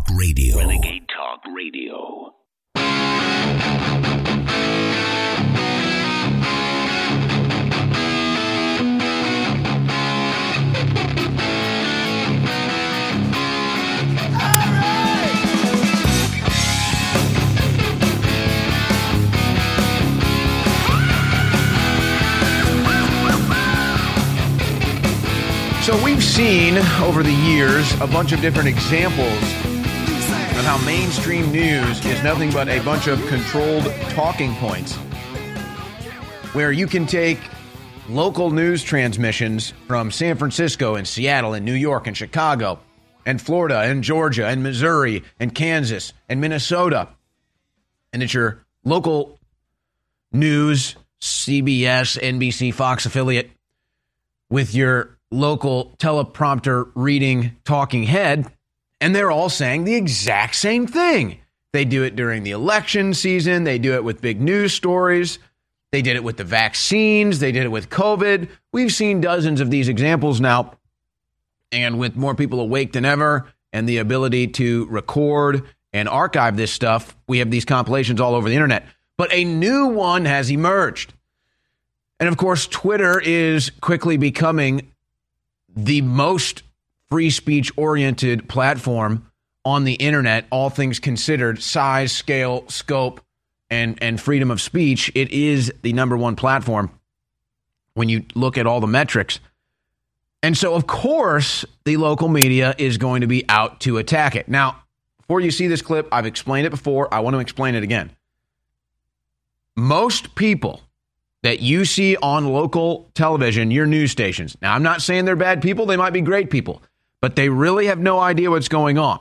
Talk Radio. Renegade Talk Radio. So we've seen over the years a bunch of different examples of how mainstream news is nothing but a bunch of controlled talking points where you can take local news transmissions from San Francisco and Seattle and New York and Chicago and Florida and Georgia and Missouri and Kansas and Minnesota. And it's your local news CBS, NBC, Fox affiliate with your local teleprompter reading talking head, and they're all saying the exact same thing. They do it during the election season, they do it with big news stories, they did it with the vaccines, they did it with COVID. We've seen dozens of these examples now, and with more people awake than ever and the ability to record and archive this stuff, we have these compilations all over the internet. But a new one has emerged. And of course, Twitter is quickly becoming the most free speech oriented platform on the internet, all things considered, size, scale, scope, and, and freedom of speech. It is the number one platform when you look at all the metrics. And so, of course, the local media is going to be out to attack it. Now, before you see this clip, I've explained it before. I want to explain it again. Most people that you see on local television, your news stations. Now, I'm not saying they're bad people, they might be great people, but they really have no idea what's going on.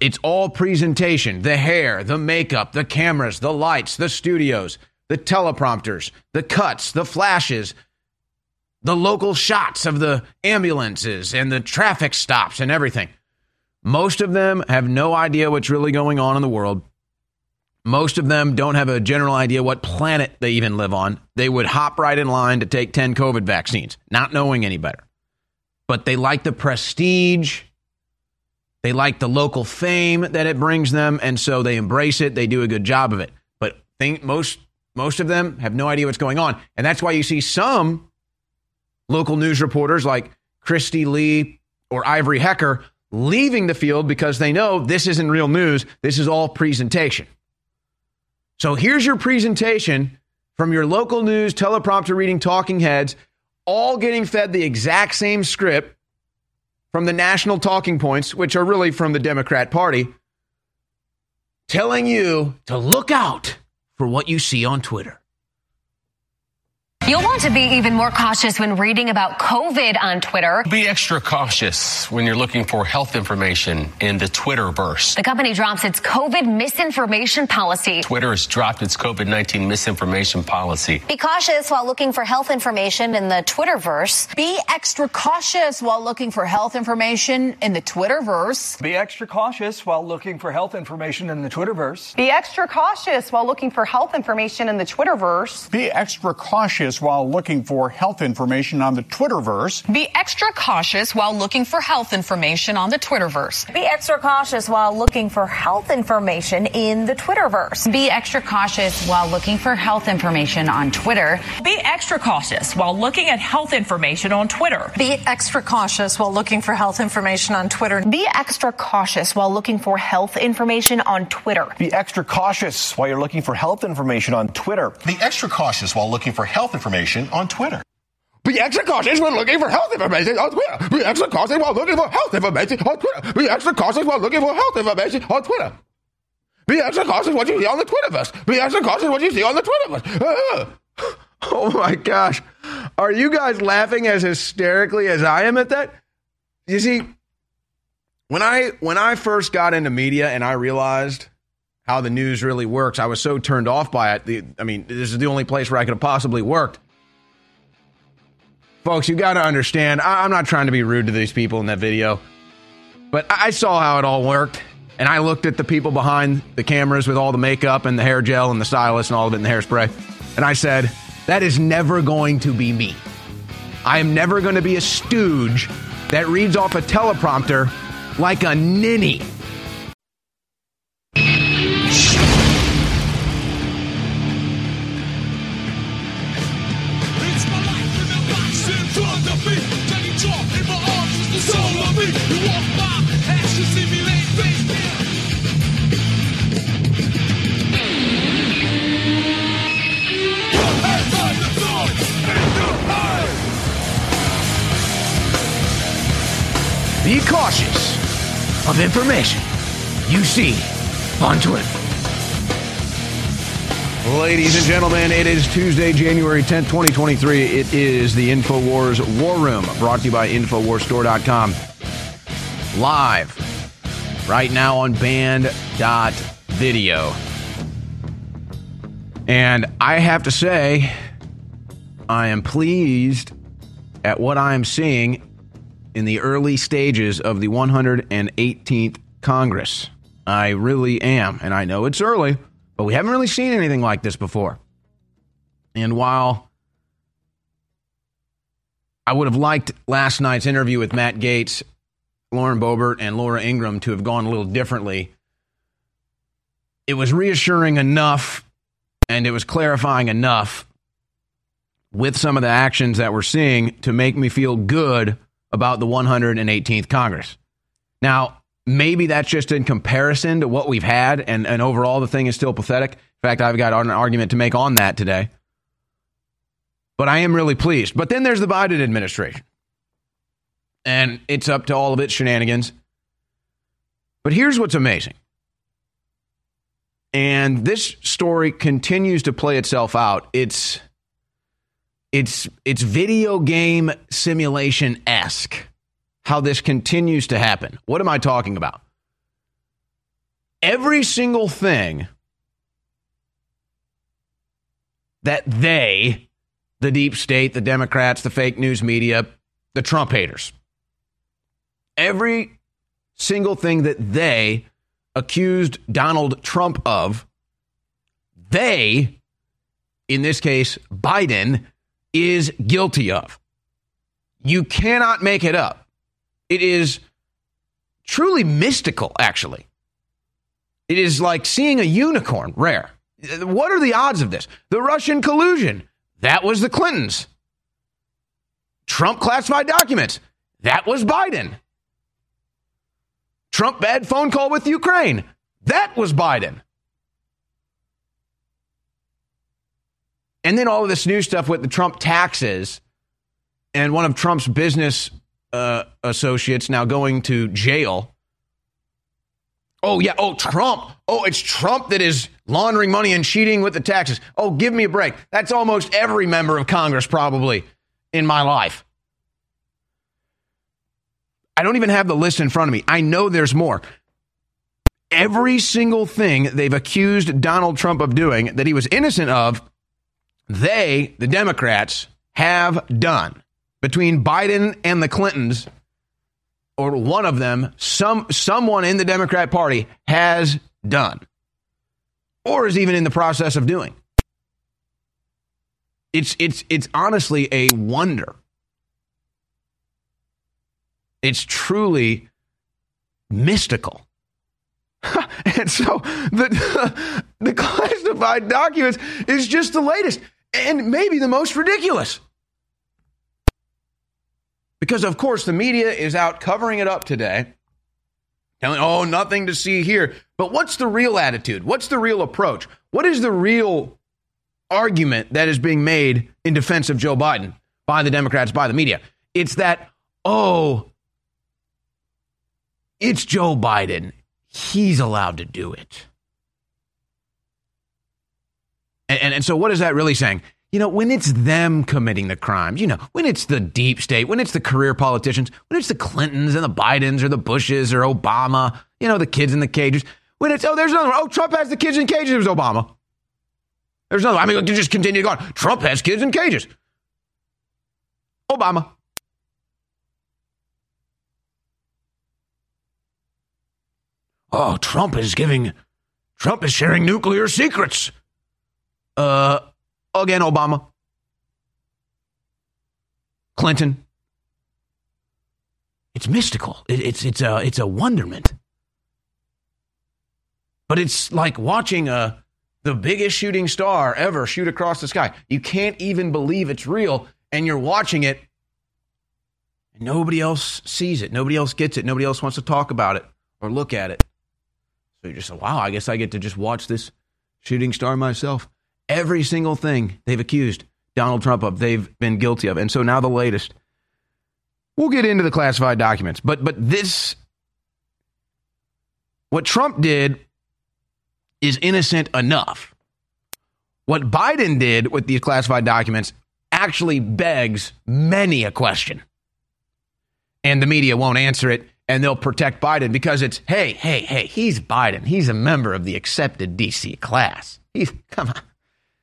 It's all presentation the hair, the makeup, the cameras, the lights, the studios, the teleprompters, the cuts, the flashes, the local shots of the ambulances and the traffic stops and everything. Most of them have no idea what's really going on in the world. Most of them don't have a general idea what planet they even live on. They would hop right in line to take 10 COVID vaccines, not knowing any better. But they like the prestige. They like the local fame that it brings them, and so they embrace it. They do a good job of it. But think most most of them have no idea what's going on, and that's why you see some local news reporters like Kristi Leigh or Ivory Hecker leaving the field because they know this isn't real news. This is all presentation. So here's your presentation from your local news, teleprompter reading talking heads, all getting fed the exact same script from the national talking points, which are really from the Democrat Party, telling you to look out for what you see on Twitter. You'll want to be even more cautious when reading about COVID on Twitter. Be extra cautious when you're looking for health information in the Twitterverse. The company drops its COVID misinformation policy. Twitter has dropped its COVID 19 misinformation policy. Be cautious while looking for health information in the Twitterverse. Be extra cautious while looking for health information in the Twitterverse. Be extra cautious while looking for health information in the Twitterverse. Be extra cautious while looking for health information in the Twitterverse. Be extra cautious while looking for health information on the Twitterverse. Be extra cautious while looking for health information on the Twitterverse. Be extra cautious while looking for health information in the Twitterverse. Be extra cautious while looking for health information on Twitter. Be extra cautious while looking at health information on Twitter. Be extra cautious while looking for health information on Twitter. Be extra cautious while looking for health information on Twitter. Be extra cautious while you're looking for health information on Twitter. Be extra cautious while looking for health information on Twitter. Be extra cautious when looking for health information on Twitter. Be extra cautious while looking for health information on Twitter. Be extra cautious while looking for health information on Twitter. Be extra cautious what you see on the Twitterverse. Be extra cautious what you see on the Twitterverse. Oh my gosh. Are you guys laughing as hysterically as I am at that? You see, when I when I first got into media and I realized how the news really works, I was so turned off by it. The, I mean, this is the only place where I could have possibly worked. Folks, you got to understand, I, I'm not trying to be rude to these people in that video, but I saw how it all worked. And I looked at the people behind the cameras with all the makeup and the hair gel and the stylist and all of it and the hairspray. And I said, that is never going to be me. I am never going to be a stooge that reads off a teleprompter like a ninny. Be cautious of information you see on Twitter. Ladies and gentlemen, it is Tuesday, January 10th, 2023. It is the InfoWars War Room, brought to you by InfoWarsStore.com. Live right now on band.video. And I have to say, I am pleased at what I am seeing in the early stages of the 118th Congress. I really am. And I know it's early, but we haven't really seen anything like this before. And while I would have liked last night's interview with Matt Gaetz, Lauren Boebert, and Laura Ingraham to have gone a little differently, it was reassuring enough and it was clarifying enough with some of the actions that we're seeing to make me feel good about the 118th Congress. Now, maybe that's just in comparison to what we've had, and, and overall the thing is still pathetic. In fact, I've got an argument to make on that today. But I am really pleased. But then there's the Biden administration. And it's up to all of its shenanigans. But here's what's amazing. And this story continues to play itself out. It's it's it's video game simulation esque how this continues to happen. What am I talking about? Every single thing that they, the deep state, the Democrats, the fake news media, the Trump haters, every single thing that they accused Donald Trump of, they, in this case, Biden, is guilty of. You cannot make it up. It is truly mystical, actually. It is like seeing a unicorn, rare. What are the odds of this? The Russian collusion, that was the Clintons. Trump classified documents, that was Biden. Trump bad phone call with Ukraine, that was Biden. And then all of this new stuff with the Trump taxes and one of Trump's business uh, associates now going to jail. Oh, yeah. Oh, Trump. Oh, it's Trump that is laundering money and cheating with the taxes. Oh, give me a break. That's almost every member of Congress, probably, in my life. I don't even have the list in front of me. I know there's more. Every single thing they've accused Donald Trump of doing that he was innocent of they, the Democrats, have done between Biden and the Clintons, or one of them, some someone in the Democrat Party has done, or is even in the process of doing. It's it's it's honestly a wonder. It's truly mystical. and so the the classified documents is just the latest and maybe the most ridiculous. Because, of course, the media is out covering it up today, telling, oh, nothing to see here. But what's the real attitude? What's the real approach? What is the real argument that is being made in defense of Joe Biden by the Democrats, by the media? It's that, oh, it's Joe Biden. He's allowed to do it. And, and, so, what is that really saying? You know, when it's them committing the crimes, you know, when it's the deep state, when it's the career politicians, when it's the Clintons and the Bidens or the Bushes or Obama, you know, the kids in the cages, when it's, oh, there's another one. Oh, Trump has the kids in cages. It was Obama. There's another. I mean, you just continue to go on. Trump has kids in cages. Obama. Oh, Trump is giving, Trump is sharing nuclear secrets. Uh, again, Obama, Clinton. It's mystical. It, it's it's a it's a wonderment. But it's like watching a the biggest shooting star ever shoot across the sky. You can't even believe it's real, and you're watching it, and nobody else sees it. Nobody else gets it. Nobody else wants to talk about it or look at it. So you're just like, wow, I guess I get to just watch this shooting star myself every single thing they've accused Donald Trump of, they've been guilty of. And so now the latest. We'll get into the classified documents, but but this what Trump did is innocent enough. What Biden did with these classified documents actually begs many a question. And the media won't answer it and they'll protect Biden because it's hey, hey, hey, he's Biden. He's a member of the accepted DC class. He's come on.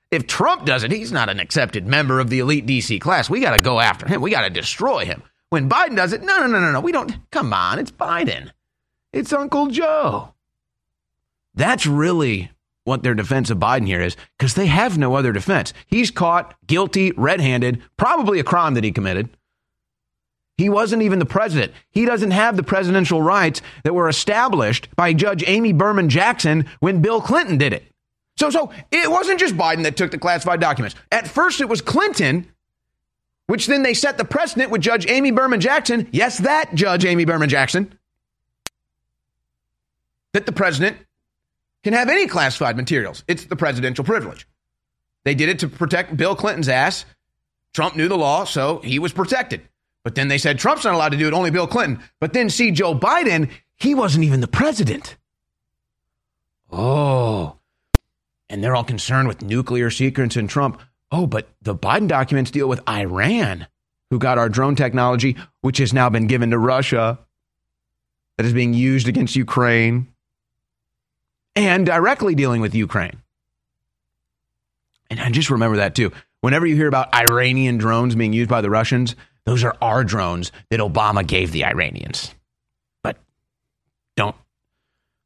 If Trump does it, he's not an accepted member of the elite DC class. We got to go after him. We got to destroy him. When Biden does it, no, no, no, no, no. We don't. Come on, it's Biden. It's Uncle Joe. That's really what their defense of Biden here is because they have no other defense. He's caught guilty, red handed, probably a crime that he committed. He wasn't even the president. He doesn't have the presidential rights that were established by Judge Amy Berman Jackson when Bill Clinton did it. So, so it wasn't just Biden that took the classified documents. At first, it was Clinton, which then they set the precedent with Judge Amy Berman Jackson. Yes, that Judge Amy Berman Jackson. That the president can have any classified materials. It's the presidential privilege. They did it to protect Bill Clinton's ass. Trump knew the law, so he was protected. But then they said Trump's not allowed to do it, only Bill Clinton. But then see Joe Biden, he wasn't even the president. Oh. And they're all concerned with nuclear secrets and Trump. Oh, but the Biden documents deal with Iran, who got our drone technology, which has now been given to Russia, that is being used against Ukraine, and directly dealing with Ukraine. And I just remember that too. Whenever you hear about Iranian drones being used by the Russians, those are our drones that Obama gave the Iranians. But don't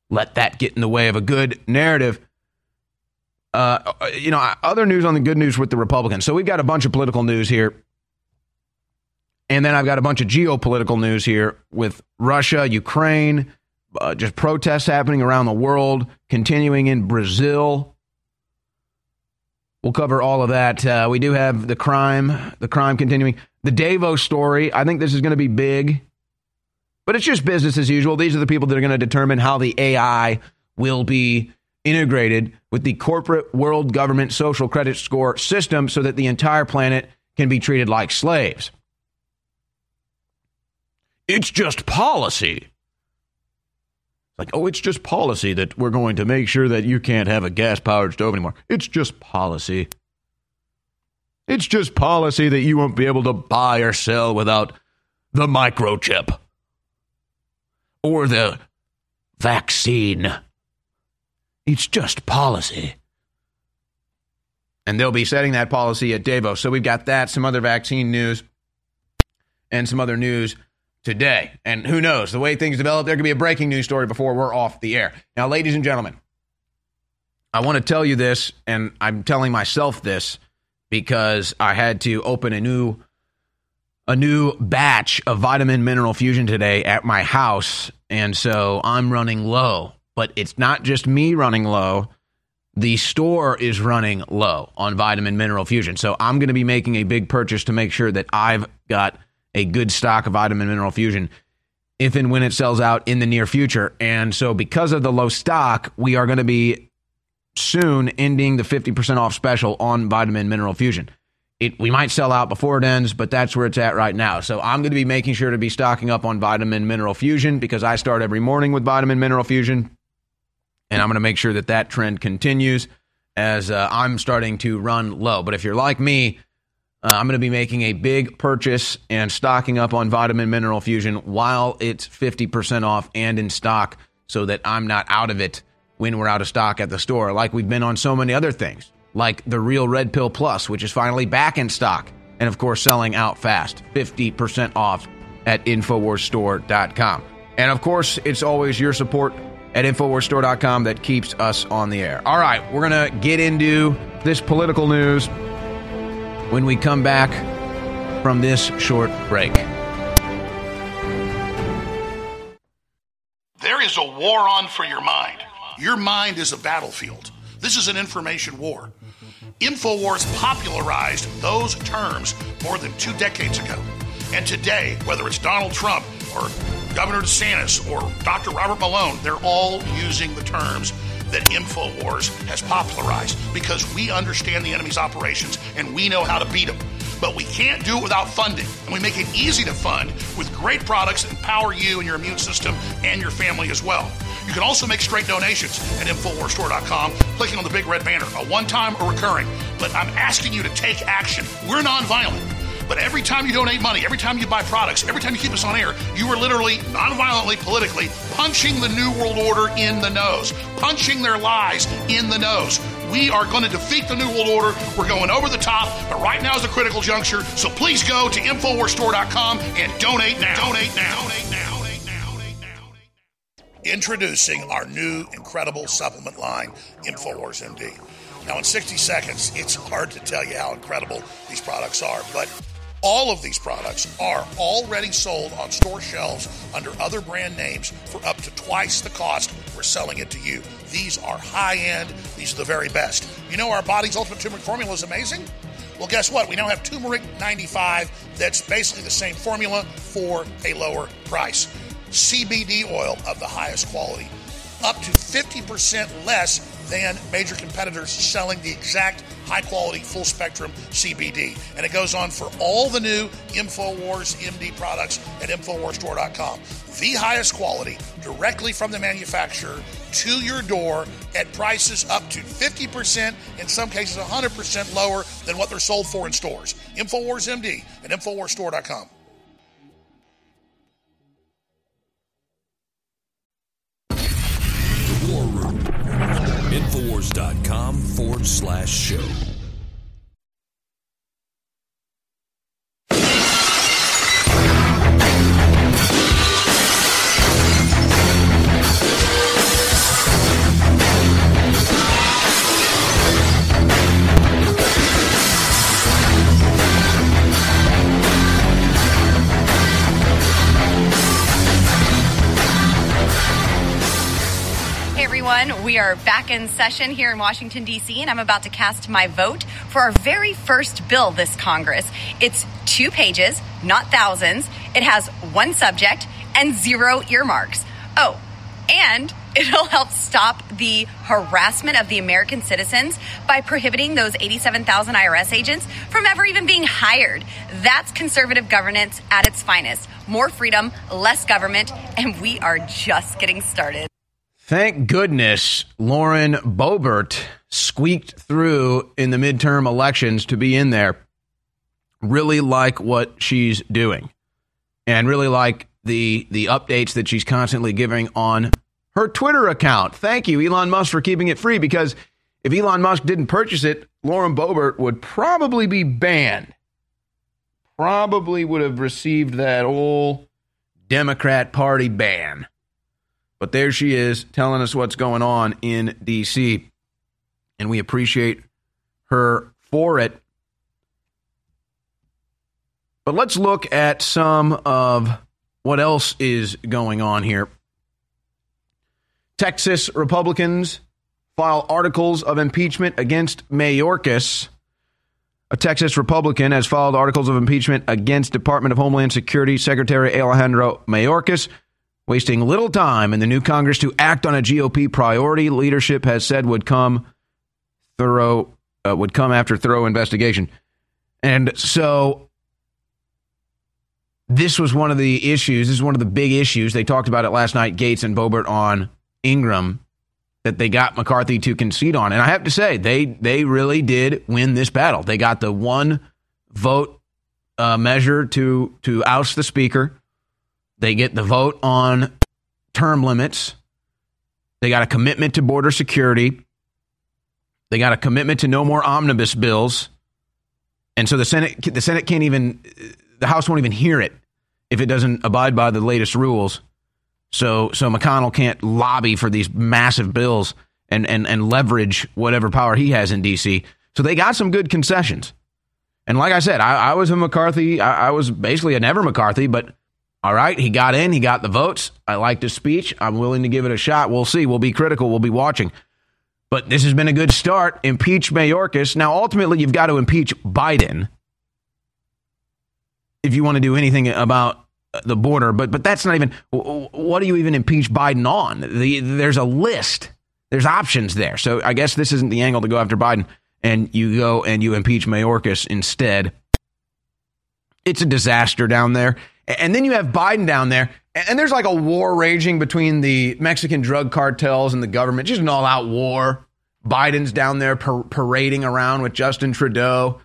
let that get in the way of a good narrative. Uh, you know, other news on the good news with the Republicans. So we've got a bunch of political news here. And then I've got a bunch of geopolitical news here with Russia, Ukraine, uh, just protests happening around the world, continuing in Brazil. We'll cover all of that. Uh, we do have the crime, the crime continuing. The Davos story, I think this is going to be big, but it's just business as usual. These are the people that are going to determine how the AI will be integrated with the corporate world government social credit score system so that the entire planet can be treated like slaves. It's just policy. It's like, oh, it's just policy that we're going to make sure that you can't have a gas powered stove anymore. It's just policy. It's just policy that you won't be able to buy or sell without the microchip or the vaccine. It's just policy. And they'll be setting that policy at Davos. So we've got that, some other vaccine news, and some other news today. And who knows, the way things develop, there could be a breaking news story before we're off the air. Now, ladies and gentlemen, I want to tell you this, and I'm telling myself this because I had to open a new a new batch of vitamin mineral fusion today at my house and so I'm running low but it's not just me running low the store is running low on vitamin mineral fusion so I'm going to be making a big purchase to make sure that I've got a good stock of vitamin mineral fusion if and when it sells out in the near future and so because of the low stock we are going to be soon ending the 50% off special on vitamin mineral fusion. It, we might sell out before it ends, but that's where it's at right now. So I'm going to be making sure to be stocking up on vitamin mineral fusion because I start every morning with vitamin mineral fusion. And I'm going to make sure that that trend continues as uh, I'm starting to run low. But if you're like me, uh, I'm going to be making a big purchase and stocking up on vitamin mineral fusion while it's 50% off and in stock so that I'm not out of it when we're out of stock at the store, like we've been on so many other things, like the Real Red Pill Plus, which is finally back in stock, and of course, selling out fast 50% off at InfoWarsStore.com. And of course, it's always your support at InfoWarsStore.com that keeps us on the air. All right, we're going to get into this political news when we come back from this short break. There is a war on for your mind. Your mind is a battlefield. This is an information war. InfoWars popularized those terms more than two decades ago. And today, whether it's Donald Trump or Governor DeSantis or Dr. Robert Malone, they're all using the terms that InfoWars has popularized because we understand the enemy's operations and we know how to beat them. but we can't do it without funding. And we make it easy to fund with great products that empower you and your immune system and your family as well. You can also make straight donations at InfoWarsStore.com, clicking on the big red banner, a one time or recurring. But I'm asking you to take action. We're nonviolent. But every time you donate money, every time you buy products, every time you keep us on air, you are literally, nonviolently, politically, punching the New World Order in the nose, punching their lies in the nose. We are going to defeat the New World Order. We're going over the top, but right now is a critical juncture. So please go to InfoWarsStore.com and donate now. Donate now. Donate now. Introducing our new incredible supplement line, InfoWars MD. Now, in 60 seconds, it's hard to tell you how incredible these products are, but all of these products are already sold on store shelves under other brand names for up to twice the cost we're selling it to you. These are high end, these are the very best. You know, our body's ultimate turmeric formula is amazing? Well, guess what? We now have Turmeric 95 that's basically the same formula for a lower price. CBD oil of the highest quality, up to 50% less than major competitors selling the exact high quality, full spectrum CBD. And it goes on for all the new InfoWars MD products at InfoWarsStore.com. The highest quality directly from the manufacturer to your door at prices up to 50%, in some cases 100% lower than what they're sold for in stores. InfoWars MD at InfoWarsStore.com. Infowars.com forward slash show. Everyone, we are back in session here in Washington, D.C., and I'm about to cast my vote for our very first bill this Congress. It's two pages, not thousands. It has one subject and zero earmarks. Oh, and it'll help stop the harassment of the American citizens by prohibiting those 87,000 IRS agents from ever even being hired. That's conservative governance at its finest. More freedom, less government, and we are just getting started. Thank goodness Lauren Boebert squeaked through in the midterm elections to be in there. Really like what she's doing and really like the the updates that she's constantly giving on her Twitter account. Thank you Elon Musk for keeping it free because if Elon Musk didn't purchase it, Lauren Boebert would probably be banned. Probably would have received that old Democrat Party ban. But there she is telling us what's going on in D.C. And we appreciate her for it. But let's look at some of what else is going on here. Texas Republicans file articles of impeachment against Mayorkas. A Texas Republican has filed articles of impeachment against Department of Homeland Security Secretary Alejandro Mayorkas wasting little time in the new Congress to act on a GOP priority leadership has said would come thorough uh, would come after thorough investigation. And so this was one of the issues. This is one of the big issues. They talked about it last night, Gaetz and Boebert on Ingraham, that they got McCarthy to concede on. And I have to say, they they really did win this battle. They got the one vote uh, measure to to oust the speaker. They get the vote on term limits. They got a commitment to border security. They got a commitment to no more omnibus bills. And so the Senate the Senate can't even the House won't even hear it if it doesn't abide by the latest rules. So so McConnell can't lobby for these massive bills and and and leverage whatever power he has in DC. So they got some good concessions. And like I said, I, I was a McCarthy. I, I was basically a never McCarthy, but all right, he got in, he got the votes. I liked his speech. I'm willing to give it a shot. We'll see. We'll be critical. We'll be watching. But this has been a good start. Impeach Mayorkas. Now, ultimately, you've got to impeach Biden if you want to do anything about the border. But but that's not even. What do you even impeach Biden on? The, there's a list. There's options there. So I guess this isn't the angle to go after Biden, and you go and you impeach Mayorkas instead. It's a disaster down there. And then you have Biden down there, and there's like a war raging between the Mexican drug cartels and the government, just an all out war. Biden's down there par- parading around with Justin Trudeau.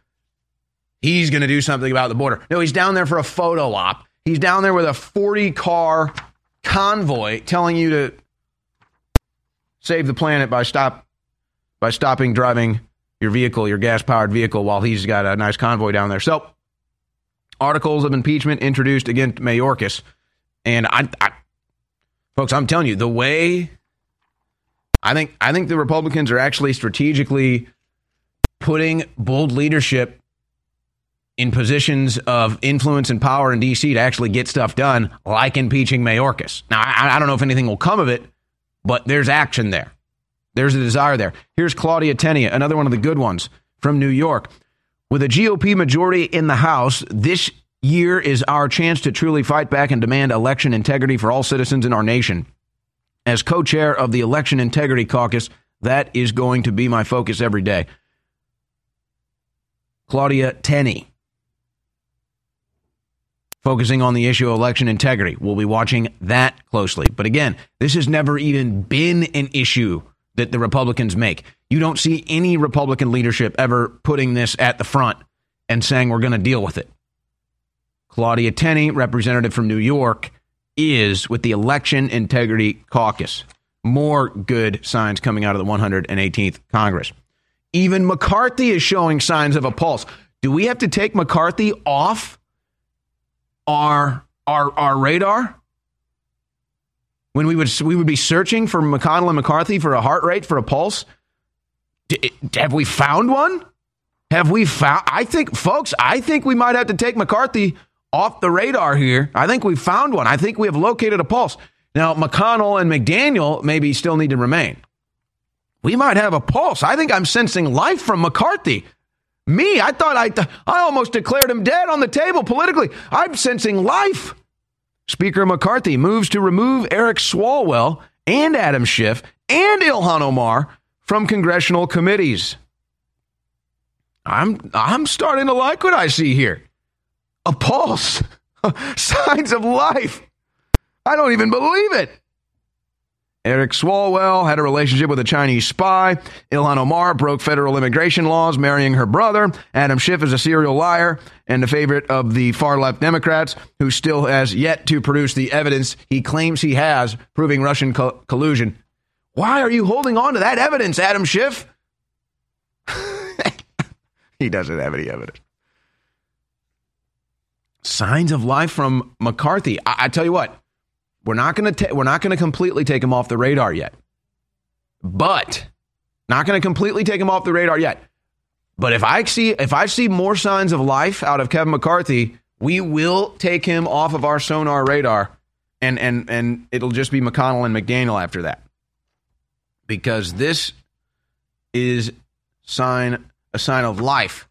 He's going to do something about the border. No, he's down there for a photo op. He's down there with a 40 car convoy telling you to save the planet by stop by stopping driving your vehicle, your gas powered vehicle, while he's got a nice convoy down there. So, articles of impeachment introduced against Mayorkas, and I, I folks, I'm telling you, the way I think I think the Republicans are actually strategically putting bold leadership in positions of influence and power in D.C. to actually get stuff done, like impeaching Mayorkas. Now, I, I don't know if anything will come of it, but there's action there. There's a desire there. Here's Claudia Tenney, another one of the good ones from New York. With a GOP majority in the House, this year is our chance to truly fight back and demand election integrity for all citizens in our nation. As co chair of the Election Integrity Caucus, that is going to be my focus every day. Claudia Tenney, focusing on the issue of election integrity. We'll be watching that closely. But again, this has never even been an issue that the Republicans make. You don't see any Republican leadership ever putting this at the front and saying we're going to deal with it. Claudia Tenney, representative from New York, is with the Election Integrity Caucus. More good signs coming out of the 118th Congress. Even McCarthy is showing signs of a pulse. Do we have to take McCarthy off our our our radar? When we would we would be searching for McConnell and McCarthy for a heart rate for a pulse. D- eh, have we found one? Have we found? I think, folks, I think we might have to take McCarthy off the radar here. I think we found one. I think we have located a pulse. Now, McConnell and McDaniel maybe still need to remain. We might have a pulse. I think I'm sensing life from McCarthy. Me, I thought I, I almost declared him dead on the table politically. I'm sensing life. Speaker McCarthy moves to remove Eric Swalwell and Adam Schiff and Ilhan Omar from congressional committees. I'm I'm starting to like what I see here. A pulse, signs of life. I don't even believe it. Eric Swalwell had a relationship with a Chinese spy. Ilhan Omar broke federal immigration laws, marrying her brother. Adam Schiff is a serial liar and a favorite of the far left Democrats, who still has yet to produce the evidence he claims he has proving Russian co- collusion. Why are you holding on to that evidence, Adam Schiff? he doesn't have any evidence. Signs of life from McCarthy. I, I tell you what, we're not going to we're not going to completely take him off the radar yet. But not going to completely take him off the radar yet. But if I see if I see more signs of life out of Kevin McCarthy, we will take him off of our sonar radar and and and it'll just be McConnell and McDaniel after that. Because this is sign a sign of life.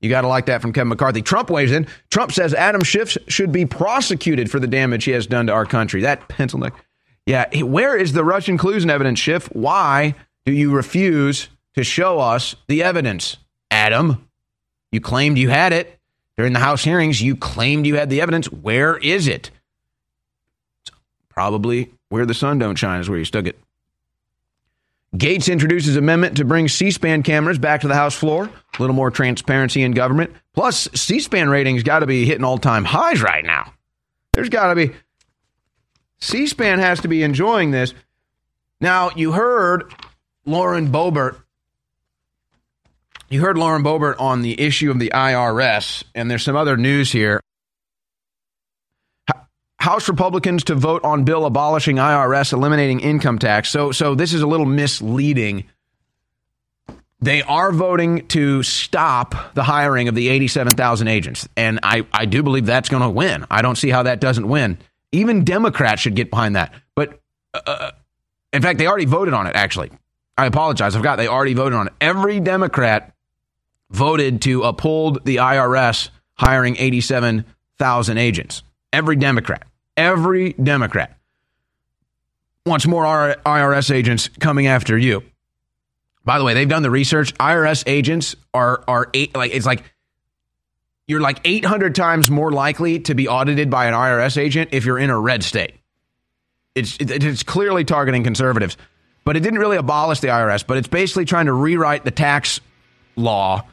You got to like that from Kevin McCarthy. Trump weighs in. Trump says Adam Schiff should be prosecuted for the damage he has done to our country. That pencil neck. Yeah, where is the Russian collusion evidence, Schiff? Why do you refuse to show us the evidence, Adam? You claimed you had it during the House hearings. You claimed you had the evidence. Where is it? It's Probably where the sun don't shine is where you stuck it. Gaetz introduces amendment to bring C-SPAN cameras back to the House floor. A little more transparency in government. Plus, C-SPAN ratings got to be hitting all-time highs right now. There's got to be C-SPAN has to be enjoying this. Now, you heard Lauren Boebert. You heard Lauren Boebert on the issue of the IRS, and there's some other news here. House Republicans to vote on bill abolishing IRS, eliminating income tax. So, so this is a little misleading. They are voting to stop the hiring of the 87,000 agents. And I, I do believe that's going to win. I don't see how that doesn't win. Even Democrats should get behind that. But uh, in fact, they already voted on it, actually. I apologize. I forgot. They already voted on it. Every Democrat voted to uphold the IRS hiring 87,000 agents. Every Democrat. Every Democrat wants more IRS agents coming after you. By the way, they've done the research. IRS agents are are eight, like it's like you're like 800 times more likely to be audited by an IRS agent if you're in a red state. It's it's clearly targeting conservatives, but it didn't really abolish the IRS. But it's basically trying to rewrite the tax law.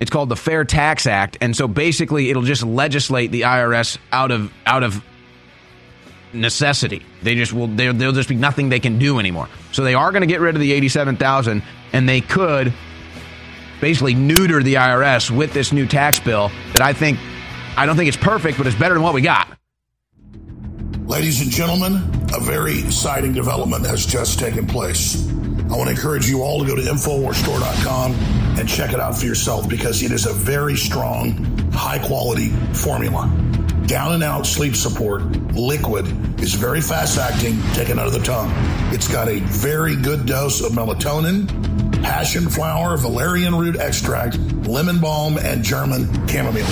It's called the Fair Tax Act, and so basically it'll just legislate the IRS out of out of necessity. They just will. There'll just be nothing they can do anymore. So they are going to get rid of the eighty-seven thousand, and they could basically neuter the IRS with this new tax bill that I think I don't think it's perfect, but it's better than what we got. Ladies and gentlemen, a very exciting development has just taken place. I want to encourage you all to go to InfoWarsStore.com and check it out for yourself because it is a very strong, high quality formula. Down and out sleep support, liquid, is very fast acting, taken out of the tongue. It's got a very good dose of melatonin, passion flower, valerian root extract, lemon balm, and German chamomile.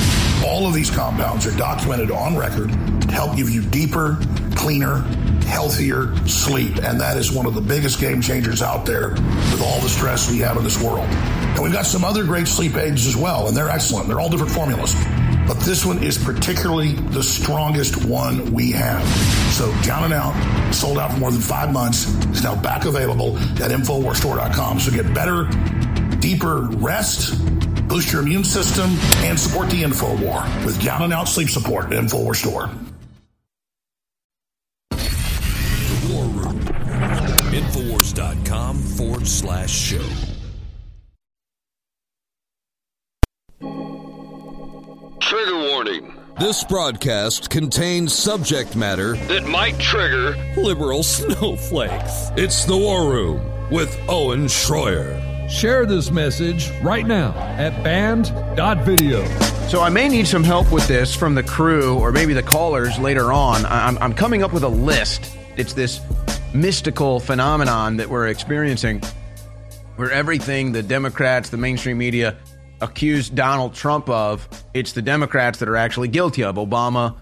All of these compounds are documented on record to help give you deeper, cleaner, healthier sleep. And that is one of the biggest game changers out there with all the stress we have in this world. And we've got some other great sleep aids as well, and they're excellent. They're all different formulas. But this one is particularly the strongest one we have. So down and out, sold out for more than five months, is now back available at InfoWarsStore.com. So get better, deeper rest, boost your immune system, and support the InfoWar with down and out sleep support at InfoWars Store. The War Room. Infowars.com forward slash show. Trigger warning. This broadcast contains subject matter that might trigger liberal snowflakes. It's the War Room with Owen Schroyer. Share this message right now at band.video. So I may need some help with this from the crew or maybe the callers later on. I'm, I'm coming up with a list. It's this mystical phenomenon that we're experiencing where everything the Democrats, the mainstream media accuse Donald Trump of, it's the Democrats that are actually guilty of Obama,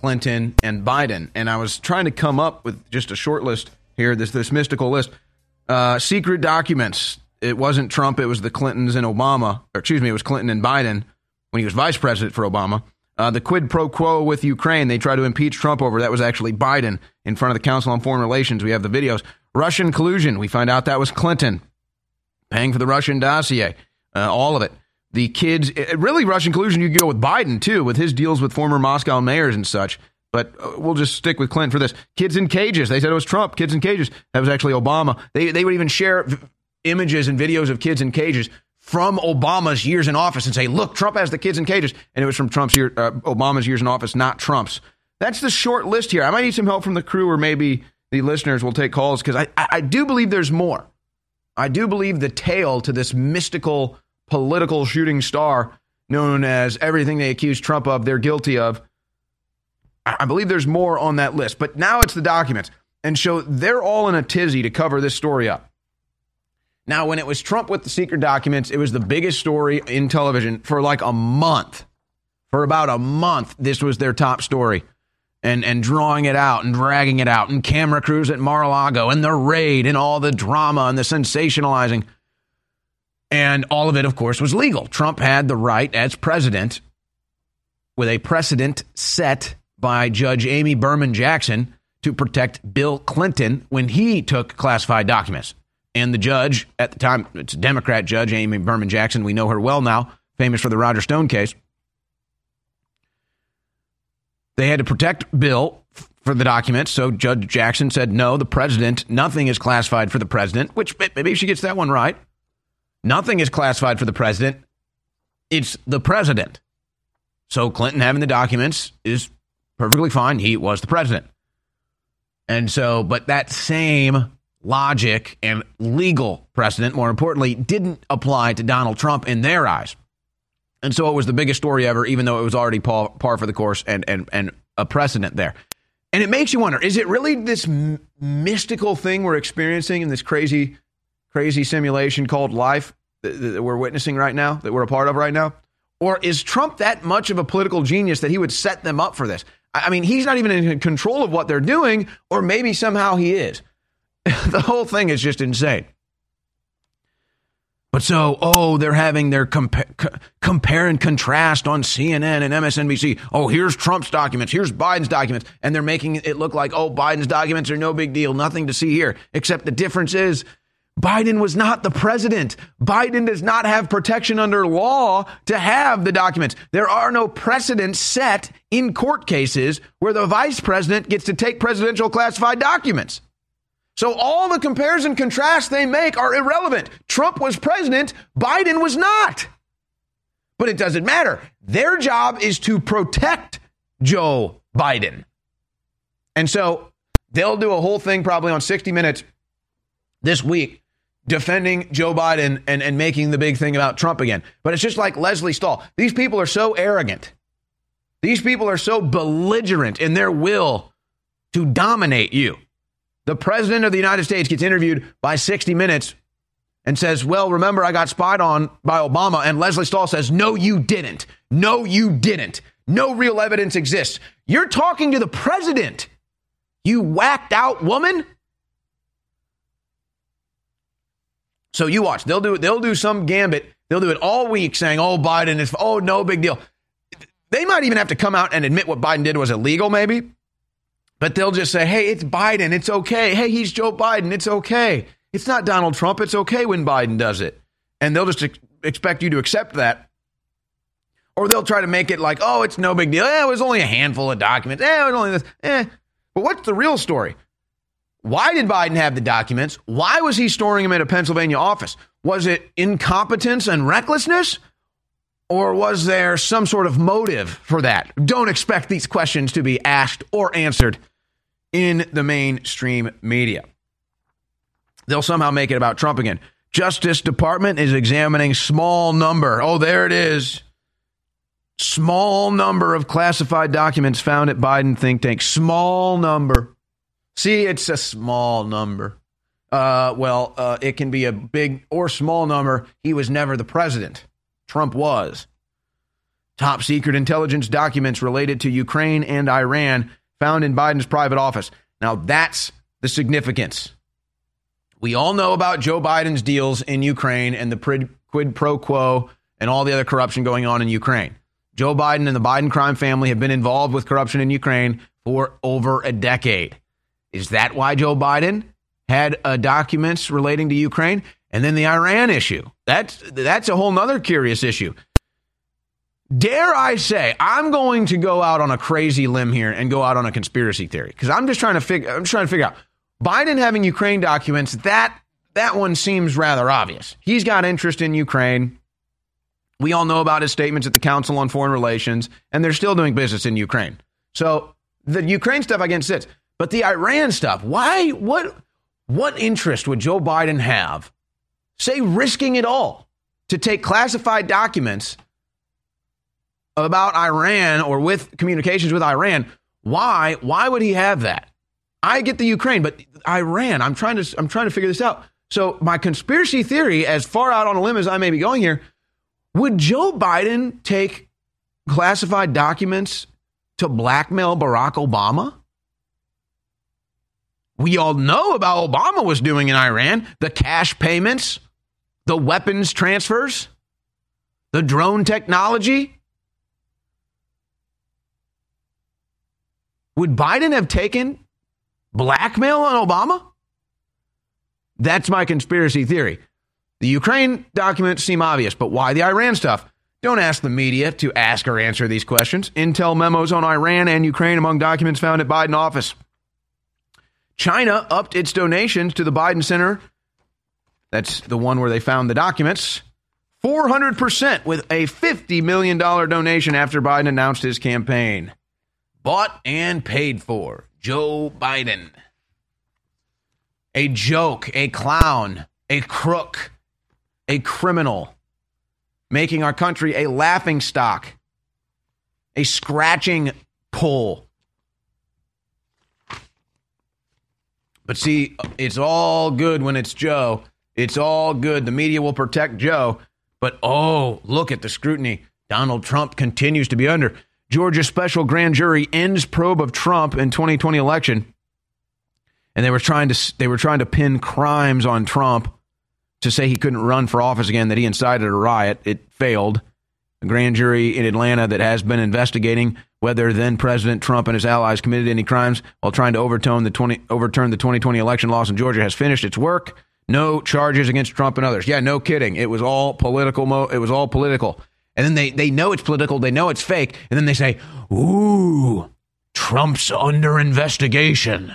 Clinton, and Biden. And I was trying to come up with just a short list here, this this mystical list. Uh, secret documents. It wasn't Trump, it was the Clintons and Obama, or excuse me, it was Clinton and Biden when he was vice president for Obama. Uh, the quid pro quo with Ukraine, they tried to impeach Trump over. That was actually Biden in front of the Council on Foreign Relations. We have the videos. Russian collusion, we find out that was Clinton paying for the Russian dossier, uh, all of it. The kids, it, really, Russian collusion, you could go with Biden too, with his deals with former Moscow mayors and such. But uh, we'll just stick with Clinton for this. Kids in cages. They said it was Trump. Kids in cages. That was actually Obama. They, they would even share images and videos of kids in cages from Obama's years in office and say, look, Trump has the kids in cages. And it was from Trump's year, uh, Obama's years in office, not Trump's. That's the short list here. I might need some help from the crew or maybe the listeners will take calls because I, I, I do believe there's more. I do believe the tail to this mystical political shooting star known as everything they accuse Trump of, they're guilty of. I believe there's more on that list, but now it's the documents. And so they're all in a tizzy to cover this story up. Now, when it was Trump with the secret documents, it was the biggest story in television for like a month. For about a month, this was their top story. And, and drawing it out and dragging it out, and camera crews at Mar a Lago, and the raid, and all the drama and the sensationalizing. And all of it, of course, was legal. Trump had the right as president, with a precedent set by Judge Amy Berman Jackson to protect Bill Clinton when he took classified documents. And the judge at the time, it's a Democrat judge, Amy Berman Jackson. We know her well now, famous for the Roger Stone case. They had to protect Bill for the documents. So Judge Jackson said, no, the president, nothing is classified for the president, which maybe she gets that one right. Nothing is classified for the president. It's the president. So Clinton having the documents is perfectly fine. He was the president. And so, but that same logic and legal precedent, more importantly, didn't apply to Donald Trump in their eyes. And so it was the biggest story ever, even though it was already par, par for the course and, and, and a precedent there. And it makes you wonder is it really this m- mystical thing we're experiencing in this crazy, crazy simulation called life that, we're witnessing right now, that we're a part of right now? Or is Trump that much of a political genius that he would set them up for this? I mean, he's not even in control of what they're doing, or maybe somehow he is. the whole thing is just insane. But so, oh, they're having their compa- compare and contrast on CNN and MSNBC. Oh, here's Trump's documents, here's Biden's documents, and they're making it look like, oh, Biden's documents are no big deal, nothing to see here. Except the difference is Biden was not the president. Biden does not have protection under law to have the documents. There are no precedents set in court cases where the vice president gets to take presidential classified documents. So all the compares and contrasts they make are irrelevant. Trump was president, Biden was not. But it doesn't matter. Their job is to protect Joe Biden. And so they'll do a whole thing probably on 60 Minutes this week defending Joe Biden and, and making the big thing about Trump again. But it's just like Lesley Stahl. These people are so arrogant. These people are so belligerent in their will to dominate you. The president of the United States gets interviewed by 60 Minutes and says, Well, remember, I got spied on by Obama. And Lesley Stahl says, No, you didn't. No, you didn't. No real evidence exists. You're talking to the president, you whacked out woman. So you watch. They'll do they'll do some gambit. They'll do it all week saying, "Oh, Biden is oh, no big deal." They might even have to come out and admit what Biden did was illegal maybe. But they'll just say, hey, it's Biden. It's okay. Hey, he's Joe Biden. It's okay. It's not Donald Trump. It's okay when Biden does it. And they'll just ex- expect you to accept that. Or they'll try to make it like, oh, it's no big deal. Eh, it was only a handful of documents. Eh, it was only this. Eh. But what's the real story? Why did Biden have the documents? Why was he storing them in a Pennsylvania office? Was it incompetence and recklessness? Or was there some sort of motive for that? Don't expect these questions to be asked or answered in the mainstream media. They'll somehow make it about Trump again. Justice Department is examining small number. Oh, there it is. Small number of classified documents found at Biden think tank. Small number. See, it's a small number. Uh, well, uh, it can be a big or small number. He was never the president. Trump was. Top secret intelligence documents related to Ukraine and Iran found in Biden's private office. Now, that's the significance. We all know about Joe Biden's deals in Ukraine and the quid pro quo and all the other corruption going on in Ukraine. Joe Biden and the Biden crime family have been involved with corruption in Ukraine for over a decade. Is that why Joe Biden had uh, documents relating to Ukraine? And then the Iran issue. That's that's a whole nother curious issue. Dare I say, I'm going to go out on a crazy limb here and go out on a conspiracy theory because I'm just trying to figure. I'm trying to figure out Biden having Ukraine documents. That that one seems rather obvious. He's got interest in Ukraine. We all know about his statements at the Council on Foreign Relations, and they're still doing business in Ukraine. So the Ukraine stuff against sits, but the Iran stuff. Why? What? What interest would Joe Biden have say risking it all to take classified documents about Iran or with communications with Iran, why why would he have that? I get the Ukraine, but Iran, I'm trying to I'm trying to figure this out. So my conspiracy theory, as far out on a limb as I may be going here, would Joe Biden take classified documents to blackmail Barack Obama? We all know about Obama was doing in Iran, the cash payments, the weapons transfers, the drone technology. Would Biden have taken blackmail on Obama? That's my conspiracy theory. The Ukraine documents seem obvious, but why the Iran stuff? Don't ask the media to ask or answer these questions. Intel memos on Iran and Ukraine among documents found at Biden office. China upped its donations to the Biden Center that's the one where they found the documents. 400% with a $50 million donation after Biden announced his campaign. Bought and paid for. Joe Biden. A joke, a clown, a crook, a criminal, making our country a laughing stock, a scratching pull. But see, it's all good when it's Joe. It's all good. The media will protect Joe. But oh, look at the scrutiny Donald Trump continues to be under. Georgia special grand jury ends probe of Trump in 2020 election. And they were trying to they were trying to pin crimes on Trump to say he couldn't run for office again, that he incited a riot. It failed. A grand jury in Atlanta that has been investigating whether then President Trump and his allies committed any crimes while trying to overturn the 20, overturn the 2020 election loss in Georgia has finished its work. No charges against Trump and others. Yeah, no kidding. It was all political. Mo- it was all political. And then they, they know it's political. They know it's fake. And then they say, ooh, Trump's under investigation.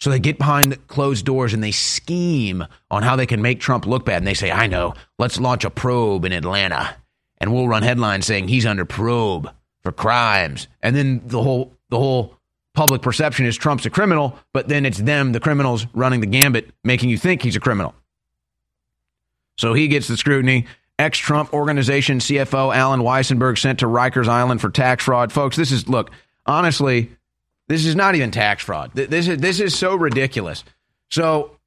So they get behind closed doors and they scheme on how they can make Trump look bad. And they say, I know, let's launch a probe in Atlanta and we'll run headlines saying he's under probe for crimes. And then the whole, the whole public perception is Trump's a criminal, but then it's them, the criminals, running the gambit, making you think he's a criminal. So he gets the scrutiny. Ex Trump organization CFO Alan Weisselberg sent to Rikers Island for tax fraud. Folks, this is, look, honestly, this is not even tax fraud. This is this is so ridiculous. So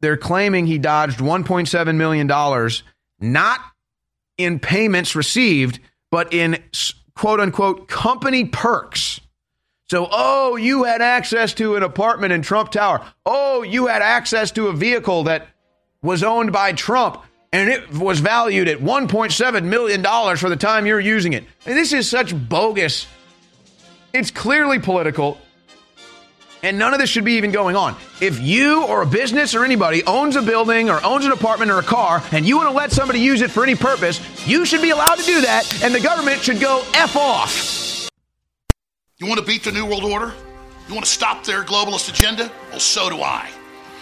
they're claiming he dodged 1.7 million dollars not in payments received, but in quote unquote company perks. So, oh, you had access to an apartment in Trump Tower. Oh, you had access to a vehicle that was owned by Trump and it was valued at $1.7 million for the time you're using it. And this is such bogus. It's clearly political. And none of this should be even going on. If you or a business or anybody owns a building or owns an apartment or a car and you want to let somebody use it for any purpose, you should be allowed to do that and the government should go F off. You want to beat the New World Order? You want to stop their globalist agenda? Well, so do I.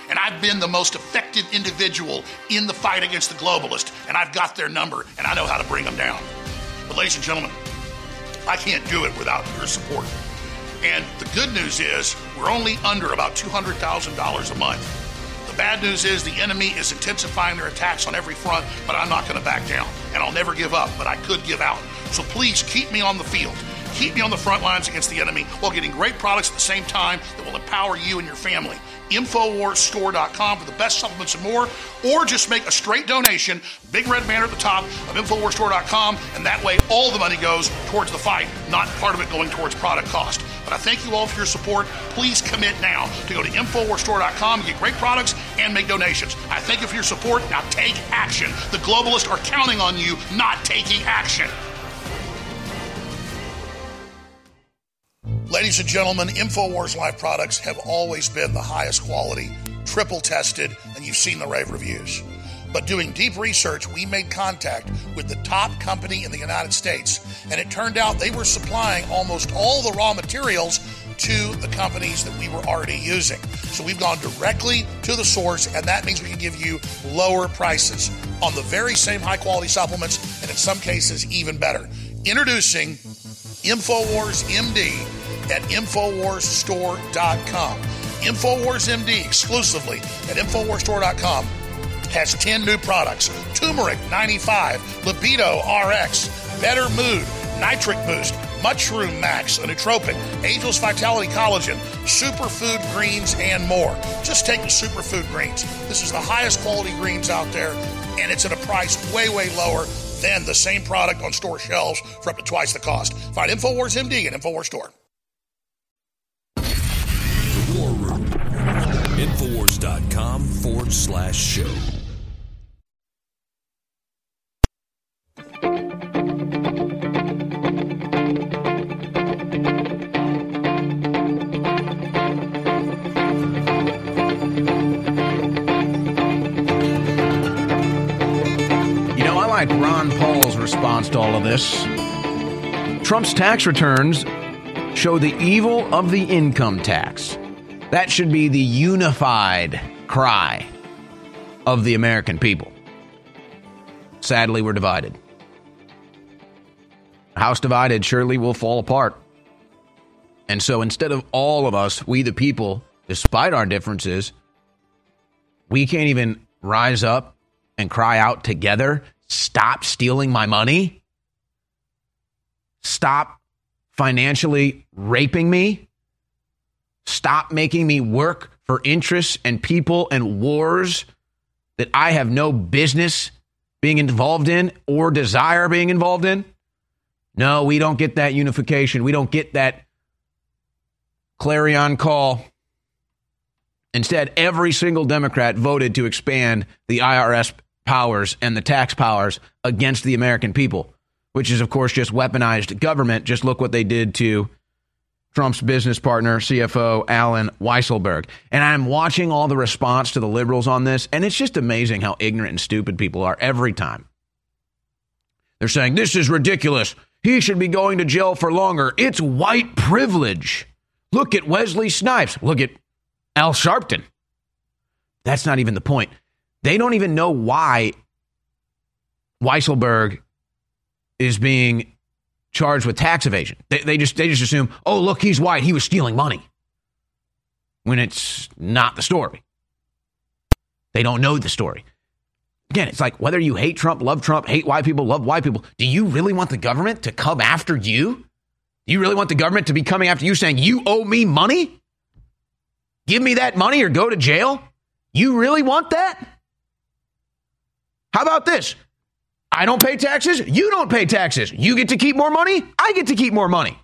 And I've been the most effective individual in the fight against the globalist, and I've got their number and I know how to bring them down. But, ladies and gentlemen, I can't do it without your support. And the good news is we're only under about $200,000 a month. The bad news is the enemy is intensifying their attacks on every front, but I'm not going to back down. And I'll never give up, but I could give out. So please keep me on the field. Keep me on the front lines against the enemy while getting great products at the same time that will empower you and your family. InfoWarsStore.com for the best supplements and more, or just make a straight donation, big red banner at the top of InfoWarsStore.com, and that way all the money goes towards the fight, not part of it going towards product cost. But I thank you all for your support. Please commit now to go to InfoWarsStore.com get great products and make donations. I thank you for your support. Now take action. The globalists are counting on you not taking action. Ladies and gentlemen, InfoWars Life products have always been the highest quality, triple tested, and you've seen the rave reviews. But doing deep research, we made contact with the top company in the United States, and it turned out they were supplying almost all the raw materials to the companies that we were already using. So we've gone directly to the source, and that means we can give you lower prices on the very same high quality supplements, and in some cases, even better. Introducing InfoWars MD at InfoWarsStore.com. InfoWars MD exclusively at InfoWarsStore.com has 10 new products Turmeric 95, Libido RX, Better Mood, Nitric Boost, Mushroom Max, a nootropic, Angel's Vitality Collagen, Superfood Greens, and more. Just take the Superfood Greens. This is the highest quality greens out there, and it's at a price way, way lower than the same product on store shelves for up to twice the cost. Find InfoWars MD at InfoWars Store. Infowars.com forward slash show. You know, I like Ron Paul's response to all of this. Trump's tax returns show the evil of the income tax. That should be the unified cry of the American people. Sadly, we're divided. House divided surely will fall apart. And so instead of all of us, we the people, despite our differences, we can't even rise up and cry out together stop stealing my money, stop financially raping me, stop making me work for interests and people and wars that I have no business being involved in or desire being involved in. No, we don't get that unification. We don't get that clarion call. Instead, every single Democrat voted to expand the IRS powers and the tax powers against the American people, which is, of course, just weaponized government. Just look what they did to Trump's business partner, CFO Alan Weisselberg. And I'm watching all the response to the liberals on this, and it's just amazing how ignorant and stupid people are every time. They're saying, This is ridiculous. He should be going to jail for longer. It's white privilege. Look at Wesley Snipes. Look at Al Sharpton. That's not even the point. They don't even know why Weisselberg is being charged with tax evasion. They, they, just they just assume, oh look, he's white, he was stealing money. When it's not the story. They don't know the story. Again, it's like whether you hate Trump, love Trump, hate white people, love white people. Do you really want the government to come after you? Do you really want the government to be coming after you saying, you owe me money? Give me that money or go to jail? You really want that? How about this? I don't pay taxes. You don't pay taxes. You get to keep more money. I get to keep more money.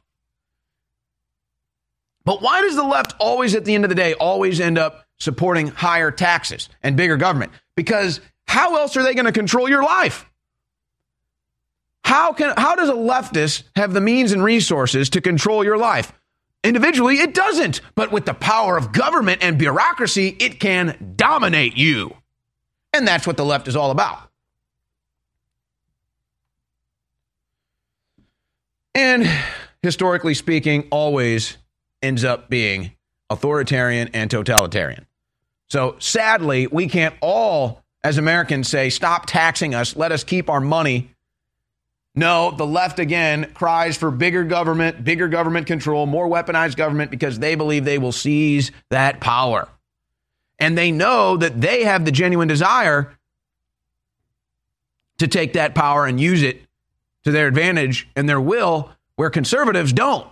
But why does the left always, at the end of the day, always end up supporting higher taxes and bigger government? Because how else are they going to control your life? How can how does a leftist have the means and resources to control your life? Individually, it doesn't. But with the power of government and bureaucracy, it can dominate you. And that's what the left is all about. And historically speaking, always ends up being authoritarian and totalitarian. So sadly, we can't all, as Americans, say, stop taxing us, let us keep our money. No, the left again cries for bigger government, bigger government control, more weaponized government because they believe they will seize that power. And they know that they have the genuine desire to take that power and use it to their advantage and their will, where conservatives don't.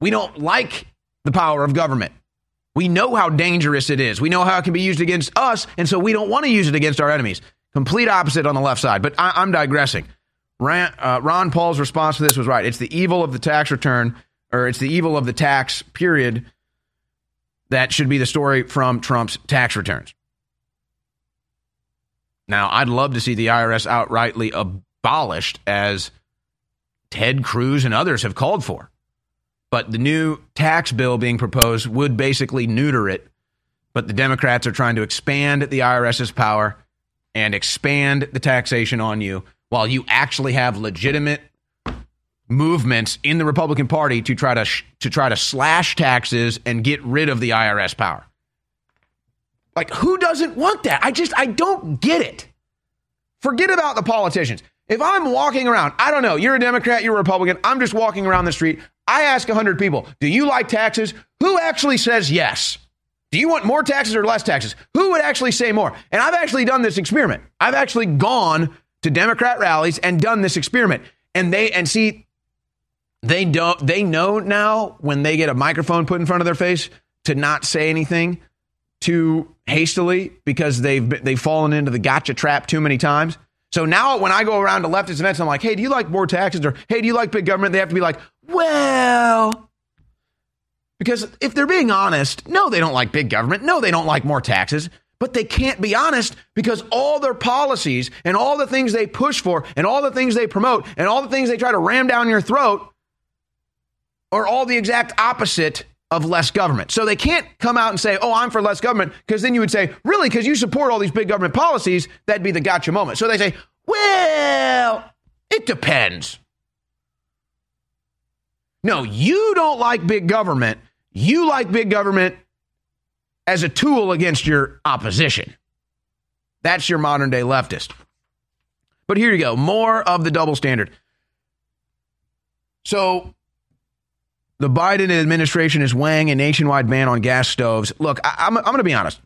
We don't like the power of government. We know how dangerous it is. We know how it can be used against us, and so we don't want to use it against our enemies. Complete opposite on the left side. But I, am digressing. Ron, uh, Ron Paul's response to this was right. It's the evil of the tax return, or it's the evil of the tax, period, that should be the story from Trump's tax returns. Now, I'd love to see the IRS outrightly abolished as Ted Cruz and others have called for. But the new tax bill being proposed would basically neuter it. But the Democrats are trying to expand the IRS's power and expand the taxation on you while you actually have legitimate movements in the Republican Party to try to sh- to try to slash taxes and get rid of the IRS power. Like who doesn't want that? I just I don't get it. Forget about the politicians. If I'm walking around, I don't know, you're a Democrat, you're a Republican, I'm just walking around the street, I ask 100 people, do you like taxes? Who actually says yes? Do you want more taxes or less taxes? Who would actually say more? And I've actually done this experiment. I've actually gone to Democrat rallies and done this experiment. And they and see they don't they know now when they get a microphone put in front of their face to not say anything too hastily because they've they've fallen into the gotcha trap too many times. So now when I go around to leftist events, I'm like, hey, do you like more taxes? Or hey, do you like big government? They have to be like, well, because if they're being honest, no, they don't like big government. No, they don't like more taxes. But they can't be honest because all their policies and all the things they push for and all the things they promote and all the things they try to ram down your throat are all the exact opposite of less government. So they can't come out and say, oh, I'm for less government, because then you would say, really, because you support all these big government policies, that'd be the gotcha moment. So they say, well, it depends. No, you don't like big government. You like big government as a tool against your opposition. That's your modern day leftist. But here you go more of the double standard. So the Biden administration is weighing a nationwide ban on gas stoves. Look, I, am going to be honest.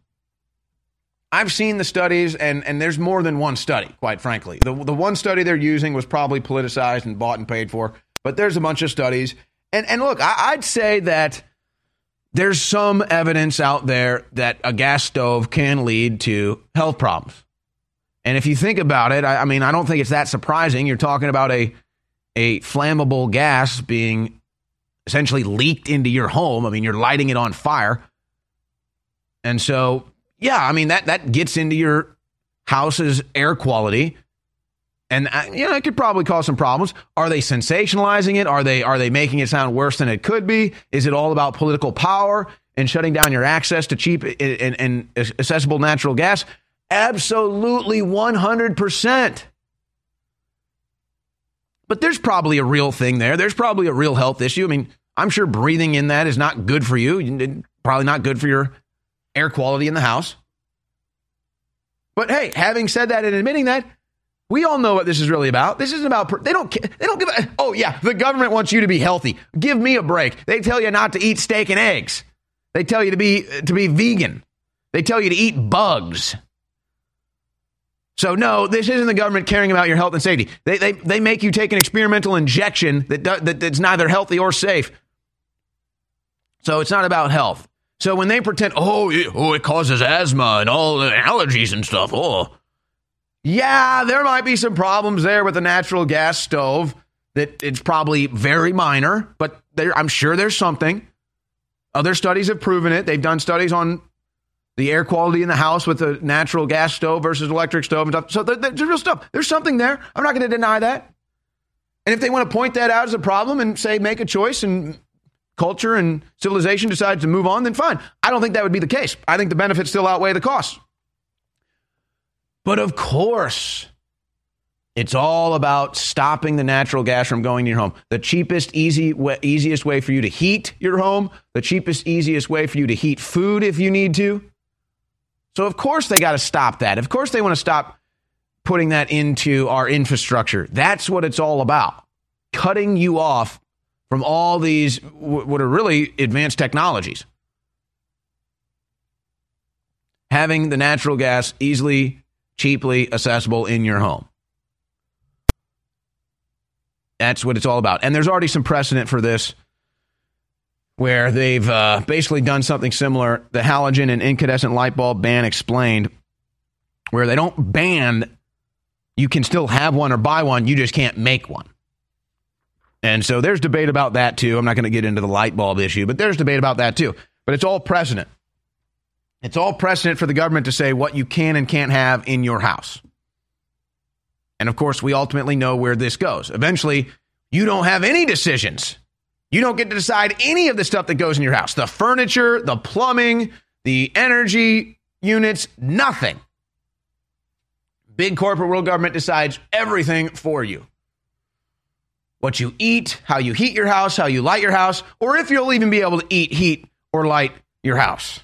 I've seen the studies, and, and there's more than one study, quite frankly. The, the one study they're using was probably politicized and bought and paid for, but there's a bunch of studies. And, and look, I, I'd say that there's some evidence out there that a gas stove can lead to health problems. And if you think about it, I, I mean, I don't think it's that surprising. You're talking about a, a flammable gas being essentially leaked into your home. I mean, you're lighting it on fire. And so, yeah, I mean that that gets into your house's air quality. And uh, you know, it could probably cause some problems. Are they sensationalizing it? Are they are they making it sound worse than it could be? Is it all about political power and shutting down your access to cheap and, and accessible natural gas? Absolutely 100%. But there's probably a real thing there. There's probably a real health issue. I mean, I'm sure breathing in that is not good for you. Probably not good for your air quality in the house. But hey, having said that and admitting that, we all know what this is really about. This isn't about they don't they don't give a, oh yeah, the government wants you to be healthy. Give me a break. They tell you not to eat steak and eggs. They tell you to be to be vegan. They tell you to eat bugs. So no, this isn't the government caring about your health and safety. They, they, they make you take an experimental injection that, that that's neither healthy or safe. So it's not about health. So when they pretend, oh, it, oh, it causes asthma and all the allergies and stuff. Oh, yeah, there might be some problems there with the natural gas stove. That it's probably very minor, but there, I'm sure there's something. Other studies have proven it. They've done studies on the air quality in the house with a natural gas stove versus electric stove and stuff. So there's real stuff. There's something there. I'm not going to deny that. And if they want to point that out as a problem and say make a choice and culture and civilization decides to move on, then fine. I don't think that would be the case. I think the benefits still outweigh the costs. But of course, it's all about stopping the natural gas from going to your home. The cheapest, easy, easiest way for you to heat your home, the cheapest, easiest way for you to heat food if you need to. So, of course, they got to stop that. Of course, they want to stop putting that into our infrastructure. That's what it's all about cutting you off from all these, what are really advanced technologies. Having the natural gas easily, cheaply accessible in your home. That's what it's all about. And there's already some precedent for this where they've uh, basically done something similar. The halogen and incandescent light bulb ban explained, where they don't ban, you can still have one or buy one, you just can't make one. And so there's debate about that too. I'm not going to get into the light bulb issue, but there's debate about that too. But it's all precedent. It's all precedent for the government to say what you can and can't have in your house. And of course, we ultimately know where this goes. Eventually, you don't have any decisions you don't get to decide any of the stuff that goes in your house the furniture, the plumbing, the energy units, nothing. Big corporate world government decides everything for you. What you eat, how you heat your house, how you light your house, or if you'll even be able to eat, heat, or light your house.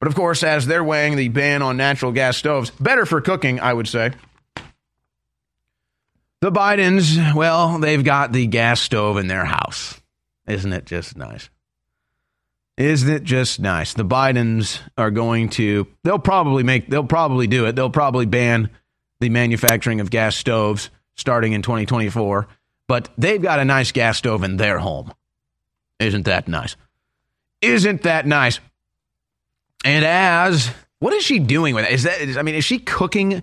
But of course, as they're weighing the ban on natural gas stoves, better for cooking, I would say. The Bidens, well, they've got the gas stove in their house. Isn't it just nice? Isn't it just nice? The Bidens are going to they'll probably make they'll probably do it. They'll probably ban the manufacturing of gas stoves starting in 2024, but they've got a nice gas stove in their home. Isn't that nice? Isn't that nice? And as what is she doing with it? Is that I mean, is she cooking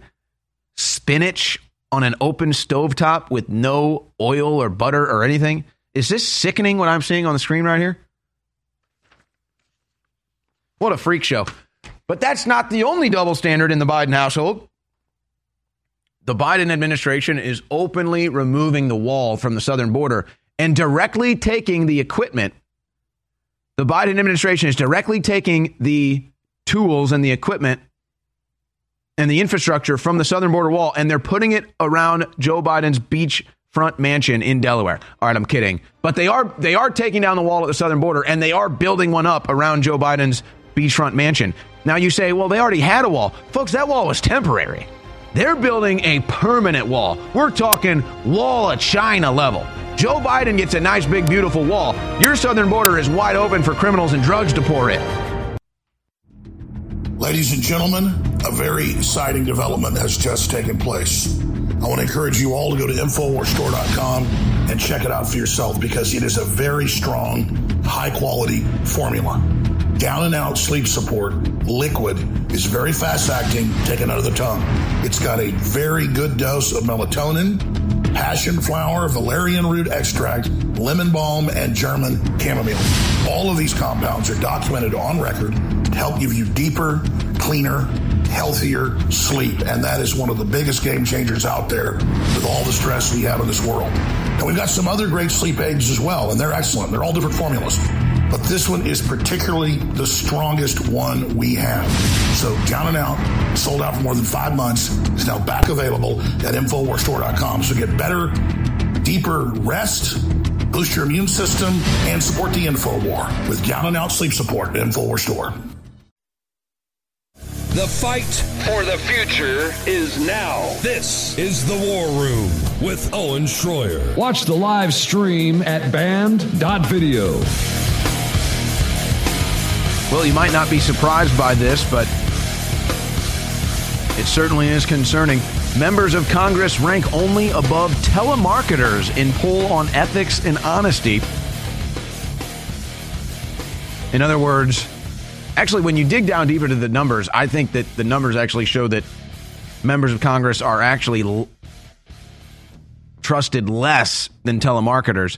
spinach on an open stovetop with no oil or butter or anything. Is this sickening what I'm seeing on the screen right here? What a freak show. But that's not the only double standard in the Biden household. The Biden administration is openly removing the wall from the southern border and directly taking the equipment. The Biden administration is directly taking the tools and the equipment and the infrastructure from the southern border wall, and they're putting it around Joe Biden's beachfront mansion in Delaware. All right, I'm kidding, but they are they are taking down the wall at the southern border, and they are building one up around Joe Biden's beachfront mansion. Now you say, well, they already had a wall, folks. That wall was temporary. They're building a permanent wall. We're talking wall of China level. Joe Biden gets a nice, big, beautiful wall. Your southern border is wide open for criminals and drugs to pour in. Ladies and gentlemen, a very exciting development has just taken place. I want to encourage you all to go to InfoWarsStore.com and check it out for yourself because it is a very strong, high quality formula. Down and out sleep support, liquid, is very fast acting, taken out of the tongue. It's got a very good dose of melatonin, passion flower, valerian root extract, lemon balm, and German chamomile. All of these compounds are documented on record to help give you deeper, cleaner, healthier sleep. And that is one of the biggest game changers out there with all the stress we have in this world. And we've got some other great sleep aids as well, and they're excellent. They're all different formulas. But this one is particularly the strongest one we have. So down and out, sold out for more than five months, is now back available at InfoWarsStore.com. So get better, deeper rest, boost your immune system, and support the InfoWar with down and out sleep support at InfoWars Store. The fight for the future is now. This is the War Room with Owen Schroyer. Watch the live stream at band.video. Well, you might not be surprised by this, but it certainly is concerning. Members of Congress rank only above telemarketers in poll on ethics and honesty. In other words, actually, when you dig down deeper to the numbers, I think that the numbers actually show that members of Congress are actually l- trusted less than telemarketers.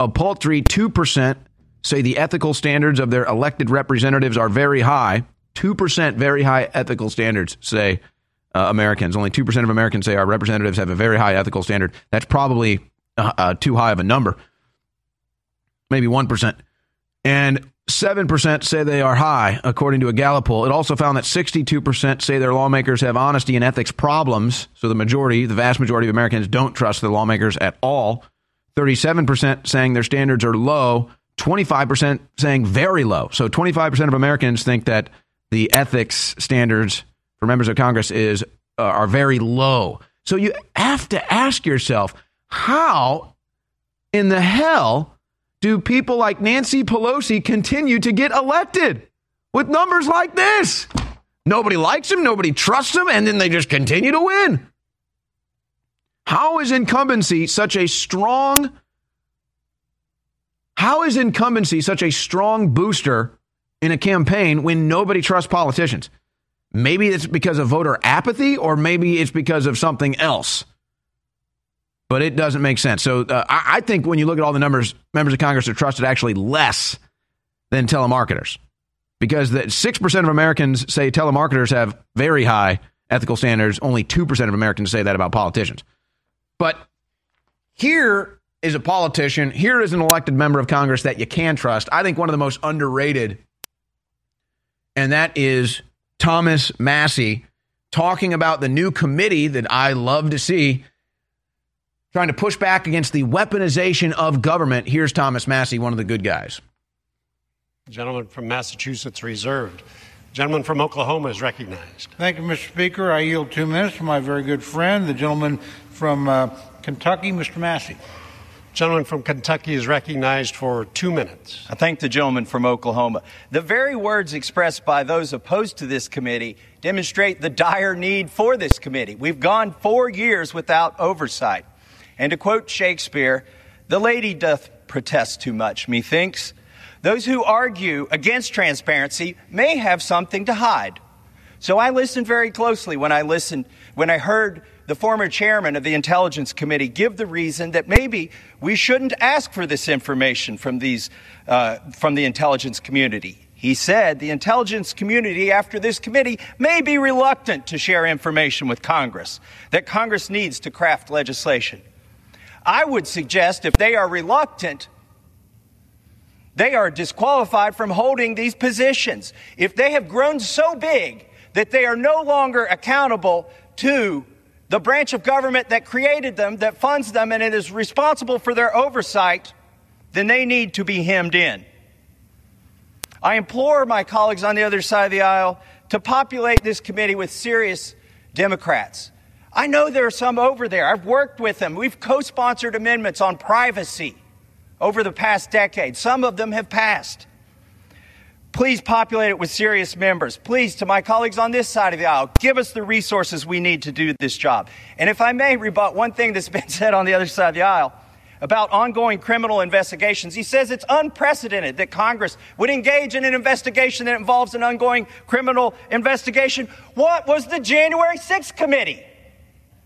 A paltry 2% say the ethical standards of their elected representatives are very high. 2% very high ethical standards, say uh, Americans. Only 2% of Americans say our representatives have a very high ethical standard. That's probably uh, uh, too high of a number. Maybe 1%. And 7% say they are high, according to a Gallup poll. It also found that 62% say their lawmakers have honesty and ethics problems. So the majority, the vast majority of Americans don't trust their lawmakers at all. 37% saying their standards are low. 25% saying very low. So 25% of Americans think that the ethics standards for members of Congress is uh, are very low. So you have to ask yourself, how in the hell do people like Nancy Pelosi continue to get elected with numbers like this? Nobody likes them, nobody trusts them, and then they just continue to win. How is incumbency such a strong how is incumbency such a strong booster in a campaign when nobody trusts politicians? Maybe it's because of voter apathy, or maybe it's because of something else. But it doesn't make sense. So uh, I, think when you look at all the numbers, members of Congress are trusted actually less than telemarketers, because the six percent of Americans say telemarketers have very high ethical standards. Only two percent of Americans say that about politicians. But here is a politician. Here is an elected member of Congress that you can trust. I think one of the most underrated, and that is Thomas Massie talking about the new committee that I love to see trying to push back against the weaponization of government. Here's Thomas Massie, one of the good guys. Gentleman from Massachusetts reserved. Gentleman from Oklahoma is recognized. Thank you, Mr. Speaker. I yield two minutes to my very good friend, the gentleman from uh, Kentucky, Mr. Massie. Gentleman from Kentucky is recognized for two minutes. I thank the gentleman from Oklahoma. The very words expressed by those opposed to this committee demonstrate the dire need for this committee. We've gone four years without oversight. And to quote Shakespeare, the lady doth protest too much, methinks. Those who argue against transparency may have something to hide. So I listened very closely when I listened, when I heard the former chairman of the Intelligence Committee give the reason that maybe we shouldn't ask for this information from, these, uh, from the intelligence community. He said the intelligence community, after this committee, may be reluctant to share information with Congress, that Congress needs to craft legislation. I would suggest if they are reluctant, they are disqualified from holding these positions. If they have grown so big that they are no longer accountable to the branch of government that created them, that funds them, and it is responsible for their oversight, then they need to be hemmed in. I implore my colleagues on the other side of the aisle to populate this committee with serious Democrats. I know there are some over there. I've worked with them. We've co sponsored amendments on privacy over the past decade. Some of them have passed. Please populate it with serious members. Please, to my colleagues on this side of the aisle, give us the resources we need to do this job. And if I may rebut one thing that's been said on the other side of the aisle about ongoing criminal investigations, he says it's unprecedented that Congress would engage in an investigation that involves an ongoing criminal investigation. What was the January 6th committee?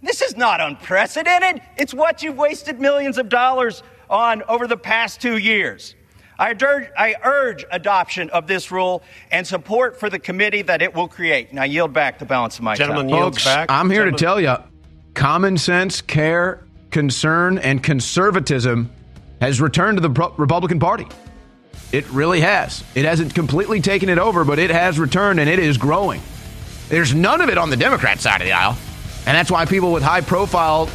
This is not unprecedented. It's what you've wasted millions of dollars on over the past two years. I urge, I urge adoption of this rule and support for the committee that it will create. And I yield back the balance of my Gentleman time. yields Folks, back. I'm here Gentleman- to tell you common sense, care, concern, and conservatism has returned to the Pro- Republican Party. It really has. It hasn't completely taken it over, but it has returned and it is growing. There's none of it on the Democrat side of the aisle. And that's why people with high profile,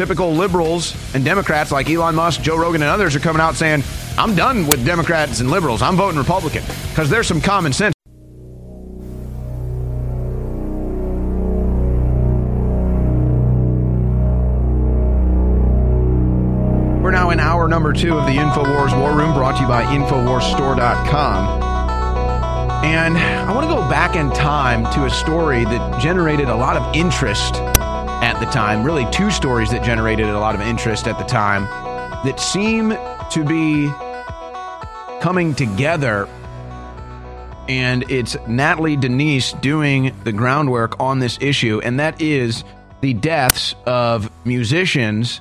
typical liberals and Democrats like Elon Musk, Joe Rogan, and others are coming out saying, I'm done with Democrats and liberals. I'm voting Republican. Because there's some common sense. We're now in hour number two of the InfoWars War Room, brought to you by InfoWarsStore.com. And I want to go back in time to a story that generated a lot of interest at the time. Really, two stories that generated a lot of interest at the time that seem to be coming together. And it's Natalie Denise doing the groundwork on this issue, and that is the deaths of musicians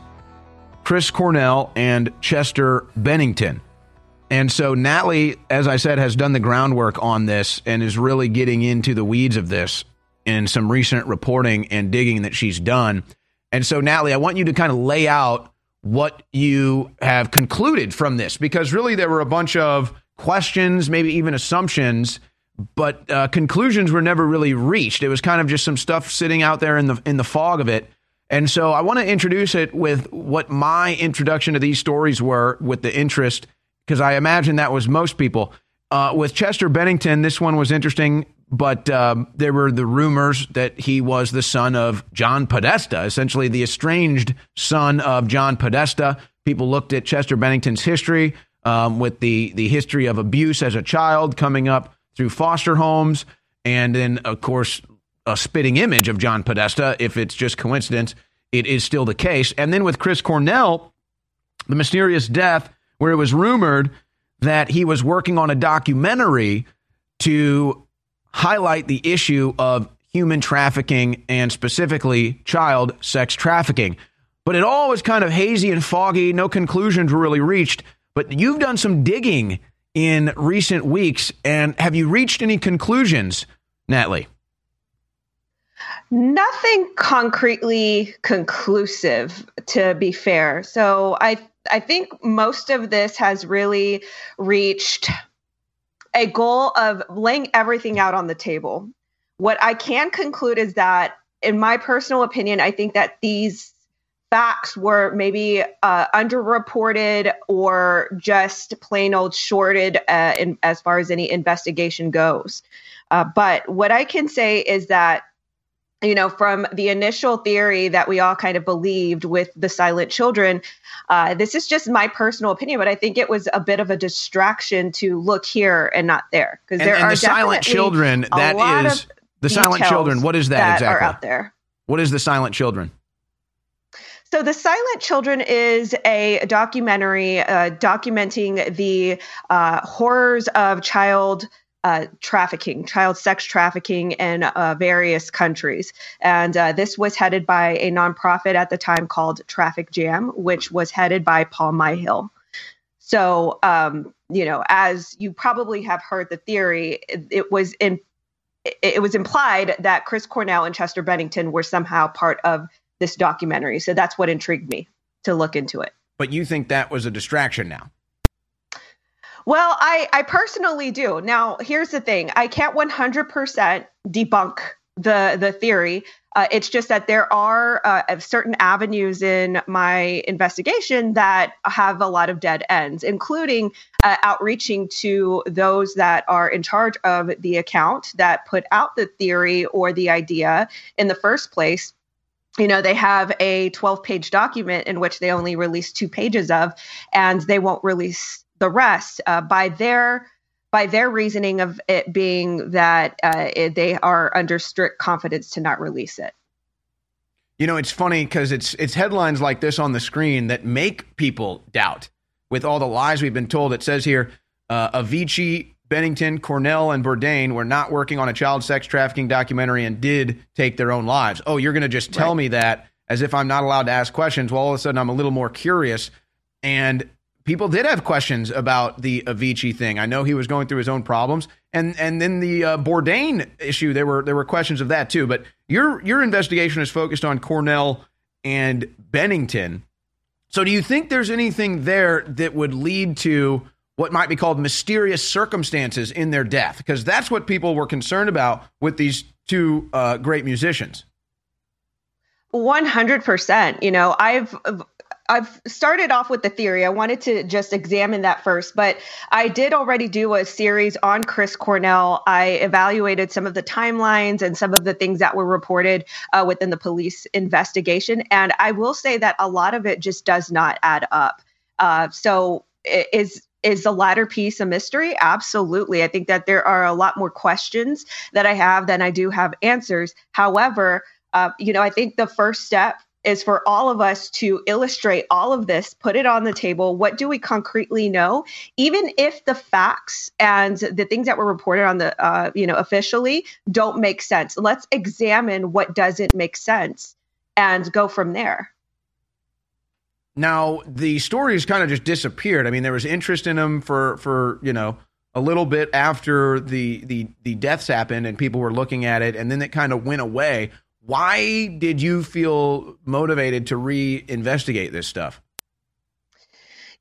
Chris Cornell and Chester Bennington. And so Natalie, as I said, has done the groundwork on this and is really getting into the weeds of this in some recent reporting and digging that she's done. And so, Natalie, I want you to kind of lay out what you have concluded from this because really there were a bunch of questions, maybe even assumptions, but uh, conclusions were never really reached. It was kind of just some stuff sitting out there in the in the fog of it. And so I want to introduce it with what my introduction to these stories were with the interest, because I imagine that was most people. Uh, with Chester Bennington, this one was interesting, but um, there were the rumors that he was the son of John Podesta, essentially the estranged son of John Podesta. People looked at Chester Bennington's history um, with the, the history of abuse as a child coming up through foster homes. And then, of course, a spitting image of John Podesta. If it's just coincidence, it is still the case. And then with Chris Cornell, the mysterious death, where it was rumored that he was working on a documentary to highlight the issue of human trafficking and specifically child sex trafficking. But it all was kind of hazy and foggy. No conclusions were really reached. But you've done some digging in recent weeks. And have you reached any conclusions, Natalie? Nothing concretely conclusive, to be fair. So I I think most of this has really reached a goal of laying everything out on the table. What I can conclude is that, in my personal opinion, I think that these facts were maybe uh, underreported or just plain old shorted uh, in, as far as any investigation goes. Uh, but what I can say is that you know, from the initial theory that we all kind of believed with the silent children, uh, this is just my personal opinion, but I think it was a bit of a distraction to look here and not there because there and, are the silent children. That is the silent children. What is that, that exactly? Are out there. What is the silent children? So, The Silent Children is a documentary uh, documenting the uh, horrors of child uh, trafficking, child sex trafficking in uh, various countries. And uh, this was headed by a nonprofit at the time called Traffic Jam, which was headed by Paul Myhill. So, um, you know, as you probably have heard the theory, it, it was in it was implied that Chris Cornell and Chester Bennington were somehow part of this documentary. So that's what intrigued me to look into it. But you think that was a distraction now? Well, I, I personally do. Now, here's the thing I can't 100% debunk the, the theory. Uh, it's just that there are uh, certain avenues in my investigation that have a lot of dead ends, including uh, outreaching to those that are in charge of the account that put out the theory or the idea in the first place you know they have a 12 page document in which they only release two pages of and they won't release the rest uh, by their by their reasoning of it being that uh, it, they are under strict confidence to not release it. You know, it's funny because it's it's headlines like this on the screen that make people doubt. With all the lies we've been told, it says here, uh, Avicii, Bennington, Cornell, and Bourdain were not working on a child sex trafficking documentary and did take their own lives. Oh, you're going to just tell right. me that as if I'm not allowed to ask questions. Well, all of a sudden, I'm a little more curious. And people did have questions about the Avicii thing. I know he was going through his own problems, and and then the uh, Bourdain issue. There were there were questions of that too. But your your investigation is focused on Cornell and Bennington. So, do you think there's anything there that would lead to what might be called mysterious circumstances in their death? Because that's what people were concerned about with these two uh, great musicians. 100%. You know, I've I've started off with the theory. I wanted to just examine that first, but I did already do a series on Chris Cornell. I evaluated some of the timelines and some of the things that were reported uh, within the police investigation. And I will say that a lot of it just does not add up. Uh, so, is is the latter piece a mystery? Absolutely. I think that there are a lot more questions that I have than I do have answers. However, uh, you know, I think the first step is for all of us to illustrate all of this, put it on the table. What do we concretely know? Even if the facts and the things that were reported on the, uh, you know, officially don't make sense, let's examine what doesn't make sense and go from there. Now the stories kind of just disappeared. I mean, there was interest in them for for you know a little bit after the the the deaths happened and people were looking at it, and then it kind of went away. Why did you feel motivated to reinvestigate this stuff?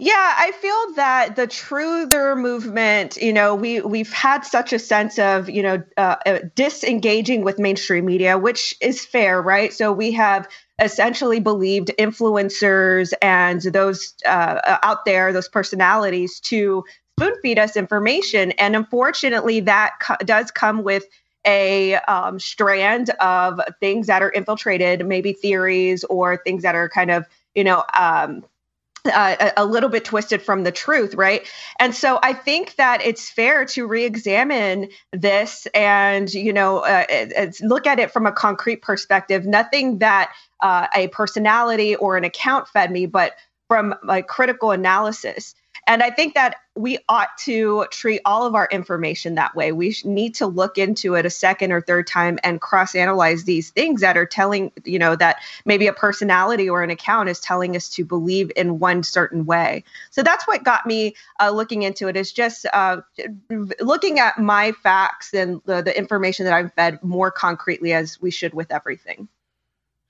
Yeah, I feel that the truther movement, you know, we we've had such a sense of, you know, uh, uh, disengaging with mainstream media, which is fair, right? So we have essentially believed influencers and those uh, out there, those personalities, to spoon feed us information, and unfortunately, that co- does come with a um, strand of things that are infiltrated, maybe theories or things that are kind of, you know, um, uh, a little bit twisted from the truth, right? And so I think that it's fair to re-examine this and you know uh, look at it from a concrete perspective. Nothing that uh, a personality or an account fed me, but from like critical analysis. And I think that we ought to treat all of our information that way. We need to look into it a second or third time and cross analyze these things that are telling, you know, that maybe a personality or an account is telling us to believe in one certain way. So that's what got me uh, looking into it is just uh, looking at my facts and the, the information that I'm fed more concretely as we should with everything.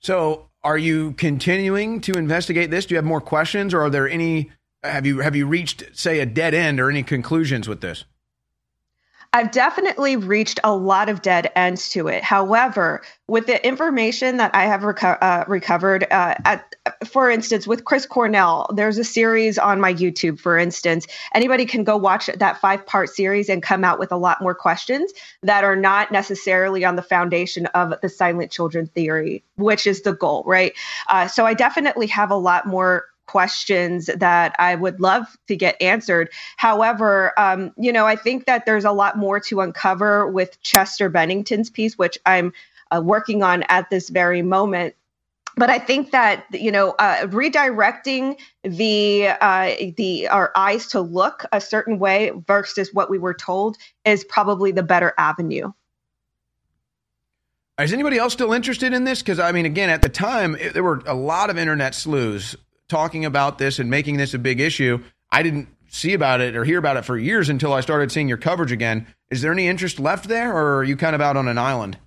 So, are you continuing to investigate this? Do you have more questions, or are there any have you have you reached say a dead end or any conclusions with this? I've definitely reached a lot of dead ends to it. However, with the information that I have reco- uh, recovered, uh, at, for instance, with Chris Cornell, there's a series on my YouTube, for instance. Anybody can go watch that five part series and come out with a lot more questions that are not necessarily on the foundation of the silent children theory, which is the goal, right? Uh, so I definitely have a lot more questions that I would love to get answered. However, um, you know, I think that there's a lot more to uncover with Chester Bennington's piece, which I'm uh, working on at this very moment. But I think that you know, uh, redirecting the uh, the our eyes to look a certain way versus what we were told is probably the better avenue. Is anybody else still interested in this? Because I mean, again, at the time, it, there were a lot of internet sleuths talking about this and making this a big issue. I didn't see about it or hear about it for years until I started seeing your coverage again. Is there any interest left there, or are you kind of out on an island?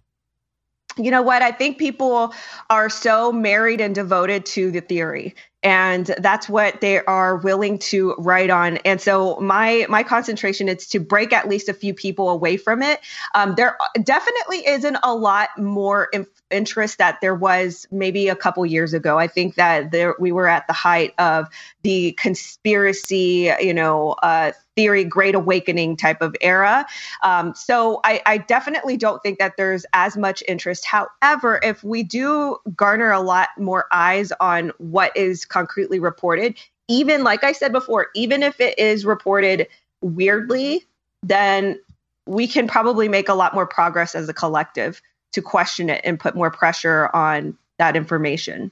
You know what? I think people are so married and devoted to the theory and that's what they are willing to write on. And so my my concentration is to break at least a few people away from it. Um, there definitely isn't a lot more inf- interest that there was maybe a couple years ago. I think that there we were at the height of the conspiracy you know uh, theory great awakening type of era. Um, so I, I, definitely don't think that there's as much interest. However if we do garner a lot more eyes on what is concretely reported even like i said before even if it is reported weirdly then we can probably make a lot more progress as a collective to question it and put more pressure on that information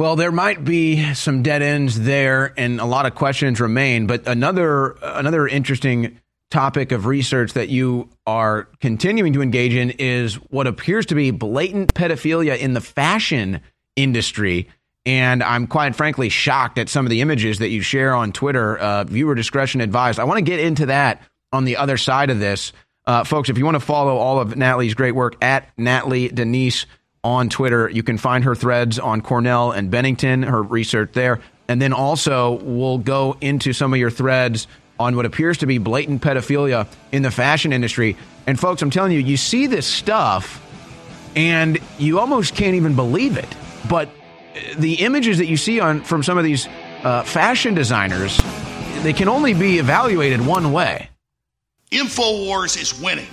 well, there might be some dead ends there, and a lot of questions remain. But another another interesting topic of research that you are continuing to engage in is what appears to be blatant pedophilia in the fashion industry. And I'm quite frankly shocked at some of the images that you share on Twitter. Uh, viewer discretion advised. I want to get into that on the other side of this. Uh, folks, if you want to follow all of Natalie's great work at Natalie Denise on Twitter, you can find her threads on Cornell and Bennington, her research there. And then also, we'll go into some of your threads on what appears to be blatant pedophilia in the fashion industry. And folks, I'm telling you, you see this stuff and you almost can't even believe it. But the images that you see on from some of these uh, fashion designers, they can only be evaluated one way. InfoWars is winning.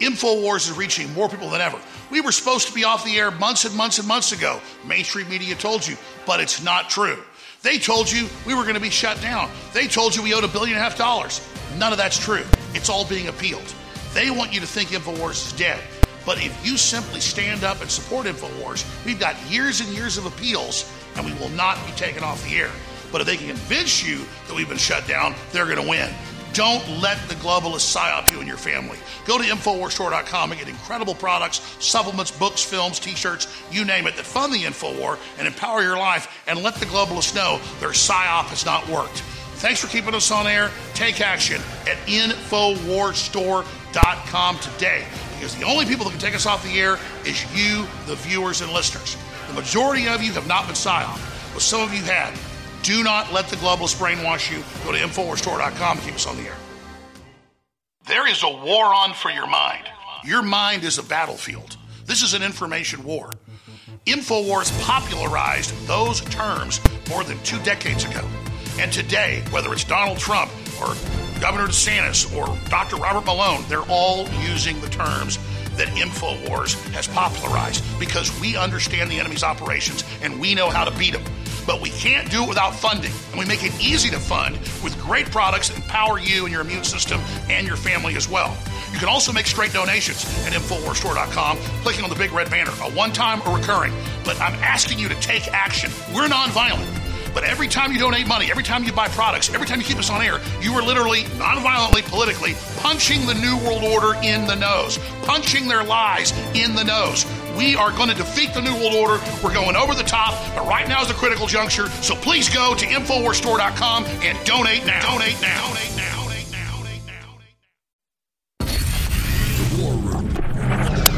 InfoWars is reaching more people than ever. We were supposed to be off the air months and months and months ago. Mainstream media told you, but it's not true. They told you we were going to be shut down. They told you we owed a billion and a half dollars. None of that's true. It's all being appealed. They want you to think InfoWars is dead. But if you simply stand up and support InfoWars, we've got years and years of appeals and we will not be taken off the air. But if they can convince you that we've been shut down, they're going to win. Don't let the globalists psyop you and your family. Go to InfoWarsStore.com and get incredible products, supplements, books, films, t shirts, you name it, that fund the InfoWar and empower your life and let the globalists know their psyop has not worked. Thanks for keeping us on air. Take action at InfoWarsStore.com today because the only people that can take us off the air is you, the viewers and listeners. The majority of you have not been psyop, but some of you have. Do not let the globalists brainwash you. Go to InfoWarsStore.com to keep us on the air. There is a war on for your mind. Your mind is a battlefield. This is an information war. InfoWars popularized those terms more than two decades ago. And today, whether it's Donald Trump or Governor DeSantis or Dr. Robert Malone, they're all using the terms that InfoWars has popularized because we understand the enemy's operations and we know how to beat them. But we can't do it without funding. And we make it easy to fund with great products that empower you and your immune system and your family as well. You can also make straight donations at InfoWarsStore.com, clicking on the big red banner, a one time or recurring. But I'm asking you to take action. We're nonviolent. But every time you donate money, every time you buy products, every time you keep us on air, you are literally, nonviolently, politically, punching the New World Order in the nose, punching their lies in the nose. We are going to defeat the New World Order. We're going over the top, but right now is a critical juncture. So please go to InfoWarsStore.com and donate now. Donate now. Donate now. Donate now. The War Room.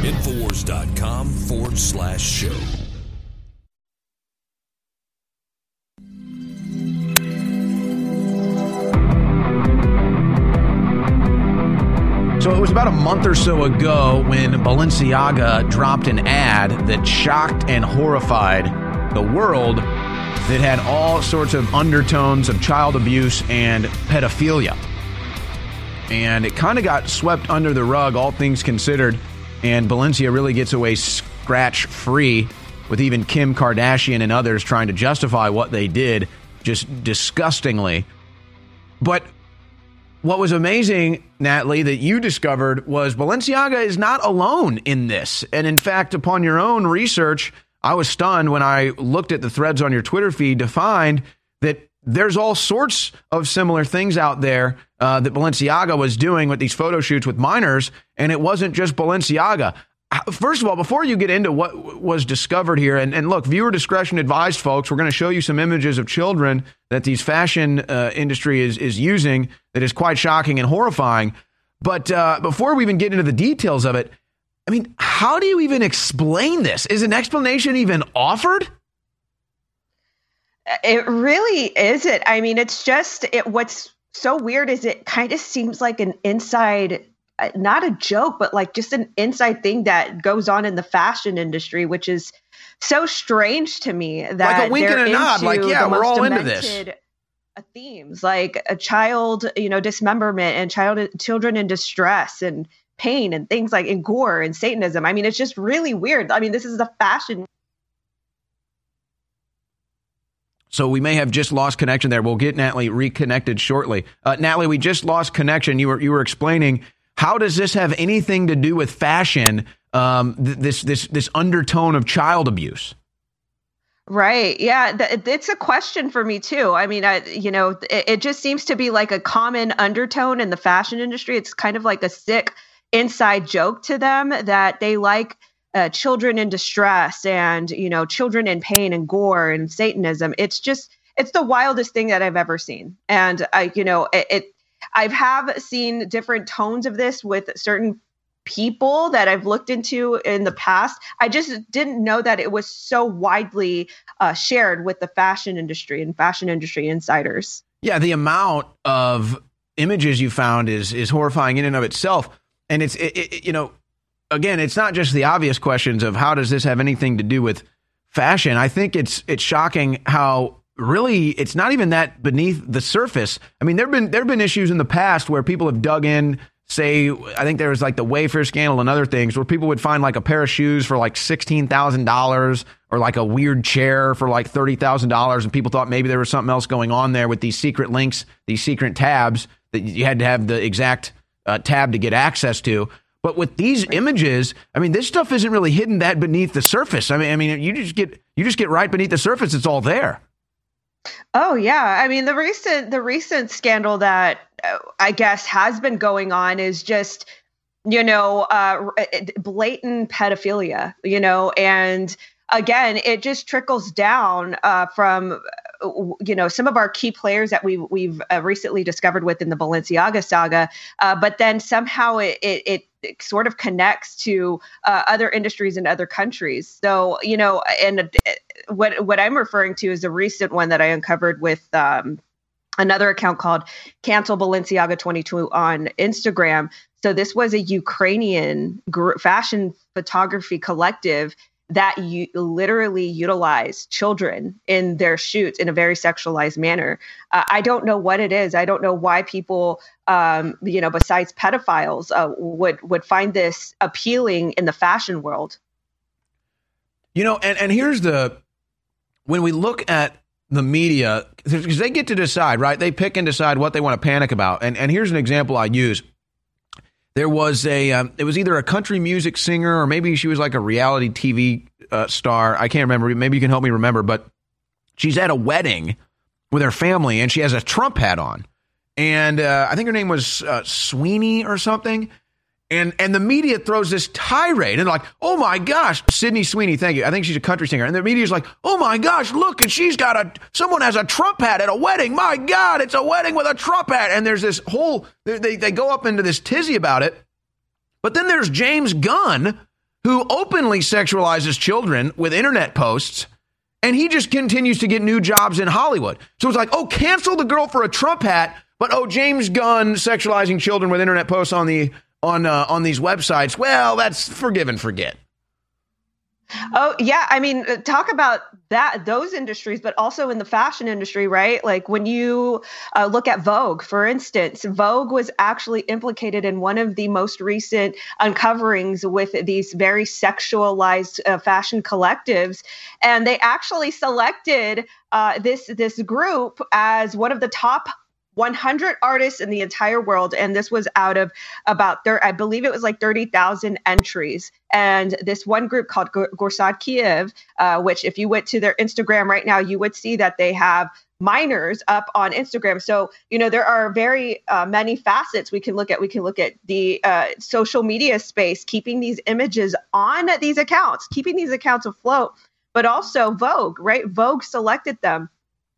Infowars.com forward slash show. So it was about a month or so ago when Balenciaga dropped an ad that shocked and horrified the world that had all sorts of undertones of child abuse and pedophilia. And it kind of got swept under the rug, all things considered. And Balenciaga really gets away scratch free with even Kim Kardashian and others trying to justify what they did just disgustingly. But what was amazing, Natalie, that you discovered was Balenciaga is not alone in this. And in fact, upon your own research, I was stunned when I looked at the threads on your Twitter feed to find that there's all sorts of similar things out there uh, that Balenciaga was doing with these photo shoots with minors, and it wasn't just Balenciaga. First of all, before you get into what was discovered here, and, and look, viewer discretion advised, folks. We're going to show you some images of children that these fashion uh, industry is is using that is quite shocking and horrifying. But uh, before we even get into the details of it, I mean, how do you even explain this? Is an explanation even offered? It really isn't. I mean, it's just it. What's so weird is it kind of seems like an inside uh, not a joke, but like just an inside thing that goes on in the fashion industry, which is so strange to me that like a wink and a nod, like yeah, we're all into this. Uh, themes like a child, you know, dismemberment and child children in distress and pain and things like in gore and Satanism. I mean, it's just really weird. I mean, this is the fashion So we may have just lost connection there. We'll get Natalie reconnected shortly. Uh, Natalie, we just lost connection. You were you were explaining how does this have anything to do with fashion? Um, th- this this this undertone of child abuse. Right. Yeah. Th- it's a question for me too. I mean, I, you know, it, it, just seems to be like a common undertone in the fashion industry. It's kind of like a sick inside joke to them that they like uh, children in distress and you know children in pain and gore and Satanism. It's just it's the wildest thing that I've ever seen, and I you know it, it I've have seen different tones of this with certain people that I've looked into in the past. I just didn't know that it was so widely uh, shared with the fashion industry and fashion industry insiders. Yeah, the amount of images you found is is horrifying in and of itself, and it's it, it, you know, again, it's not just the obvious questions of how does this have anything to do with fashion. I think it's it's shocking how really it's not even that beneath the surface. I mean, there've been there've been issues in the past where people have dug in say I think there was like the Wayfair scandal and other things where people would find like a pair of shoes for like sixteen thousand dollars or like a weird chair for like thirty thousand dollars, and people thought maybe there was something else going on there with these secret links, these secret tabs that you had to have the exact uh, tab to get access to. But with these images, I mean, this stuff isn't really hidden that beneath the surface. I mean, I mean, you just get you just get right beneath the surface; it's all there. Oh yeah, I mean the recent the recent scandal that uh, I guess has been going on is just you know uh, blatant pedophilia, you know, and again it just trickles down uh, from you know some of our key players that we we've uh, recently discovered within the Balenciaga saga, uh, but then somehow it, it, it sort of connects to uh, other industries in other countries. So you know, and uh, what what I'm referring to is a recent one that I uncovered with. Um, another account called cancel balenciaga 22 on instagram so this was a ukrainian gr- fashion photography collective that you literally utilize children in their shoots in a very sexualized manner. Uh, I don't know what it is. I don't know why people, um, you know, besides pedophiles, uh, would would find this appealing in the fashion world. You know, and and here's the when we look at the media because they get to decide, right? They pick and decide what they want to panic about. And and here's an example I use there was a um, it was either a country music singer or maybe she was like a reality TV uh, star. I can't remember. Maybe you can help me remember. But she's at a wedding with her family and she has a Trump hat on, and uh, I think her name was uh, Sweeney or something. And and the media throws this tirade and like, oh my gosh, Sydney Sweeney, thank you. I think she's a country singer. And the media's like, oh my gosh, look, and she's got a someone has a Trump hat at a wedding. My God, it's a wedding with a Trump hat. And there's this whole they they go up into this tizzy about it. But then there's James Gunn, who openly sexualizes children with internet posts, and he just continues to get new jobs in Hollywood. So it's like, oh, cancel the girl for a Trump hat, but oh, James Gunn sexualizing children with internet posts on the on uh, on these websites, well, that's forgive and forget. Oh yeah, I mean, uh, talk about that those industries, but also in the fashion industry, right? Like when you uh, look at Vogue, for instance, Vogue was actually implicated in one of the most recent uncoverings with these very sexualized uh, fashion collectives, and they actually selected uh, this this group as one of the top 100 artists in the entire world and this was out of about there i believe it was like 30000 entries. And this one group called gorsad kiev uh, which if you went to their instagram right now you would see that they have minors up on instagram. So you know there are very uh, many facets we can look at. We can look at the uh, social media space keeping these images on these accounts keeping these accounts afloat but also vogue right? Vogue selected them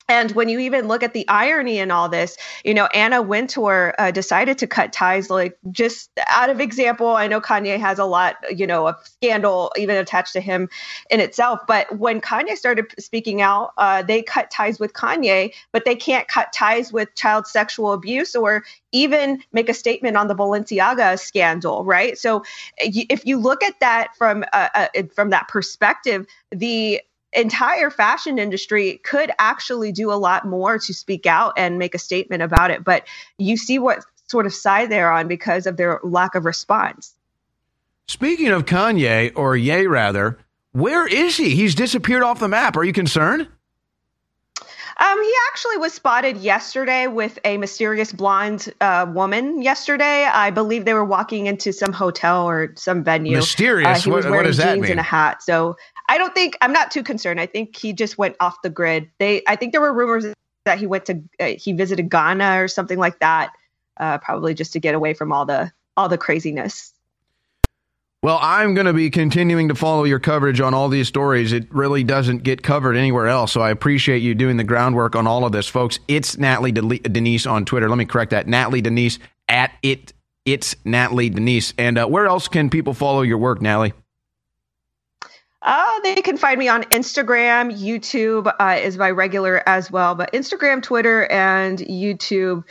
and when you even look at the irony in all this, you know, Anna Wintour uh, decided to cut ties, like just out of example. I know Kanye has a lot, you know, of scandal even attached to him in itself. But when Kanye started speaking out, uh, they cut ties with Kanye, but they can't cut ties with child sexual abuse or even make a statement on the Balenciaga scandal, right? So if you look at that from uh, uh from that perspective, the entire fashion industry could actually do a lot more to speak out and make a statement about it. But you see what sort of side they're on because of their lack of response. Speaking of Kanye, or Ye rather, where is he? He's disappeared off the map. Are you concerned? Um, he actually was spotted yesterday with a mysterious blonde uh, woman. Yesterday, I believe they were walking into some hotel or some venue. Mysterious. Uh, he was what, wearing what does that jeans mean? and a hat. So I don't think I'm not too concerned. I think he just went off the grid. They, I think there were rumors that he went to uh, he visited Ghana or something like that, uh, probably just to get away from all the all the craziness. Well, I'm going to be continuing to follow your coverage on all these stories. It really doesn't get covered anywhere else. So I appreciate you doing the groundwork on all of this, folks. It's Natalie Denise on Twitter. Let me correct that. Natalie Denise at it. It's Natalie Denise. And uh, where else can people follow your work, Natalie? Uh, they can find me on Instagram. YouTube uh, is my regular as well, but Instagram, Twitter, and YouTube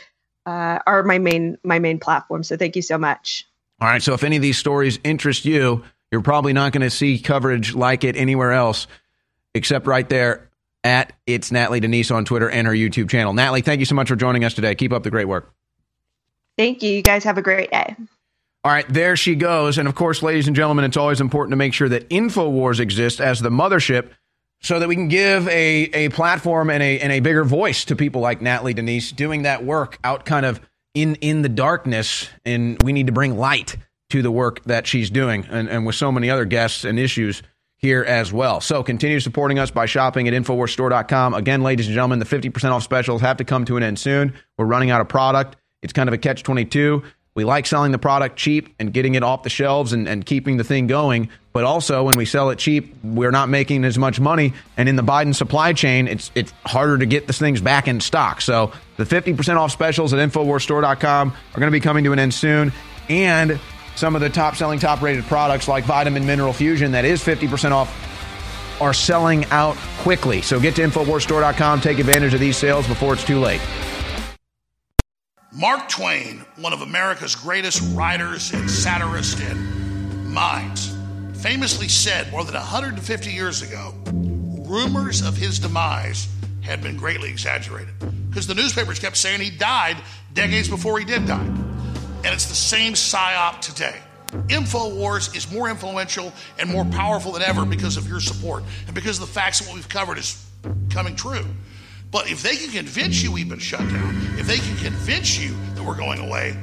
uh, are my main my main platform. So thank you so much. All right. So if any of these stories interest you, you're probably not going to see coverage like it anywhere else except right there at It's Natalie Denise on Twitter and her YouTube channel. Natalie, thank you so much for joining us today. Keep up the great work. Thank you. You guys have a great day. All right, there she goes. And of course, ladies and gentlemen, it's always important to make sure that InfoWars exists as the mothership so that we can give a, a platform and a, and a bigger voice to people like Natalie Denise doing that work out kind of in in the darkness, and we need to bring light to the work that she's doing, and, and with so many other guests and issues here as well. So continue supporting us by shopping at InfoWarsStore.com. Again, ladies and gentlemen, the 50% off specials have to come to an end soon. We're running out of product. It's kind of a catch 22. We like selling the product cheap and getting it off the shelves and, and keeping the thing going. But also, when we sell it cheap, we're not making as much money. And in the Biden supply chain, it's it's harder to get the things back in stock. So the 50% off specials at InfoWarsStore.com are going to be coming to an end soon. And some of the top selling, top rated products like Vitamin Mineral Fusion, that is 50% off, are selling out quickly. So get to InfoWarsStore.com, take advantage of these sales before it's too late. Mark Twain, one of America's greatest writers and satirists and minds, famously said more than 150 years ago rumors of his demise had been greatly exaggerated because the newspapers kept saying he died decades before he did die. And it's the same psyop today. InfoWars is more influential and more powerful than ever because of your support and because of the facts that what we've covered is coming true. But if they can convince you we've been shut down, if they can convince you that we're going away,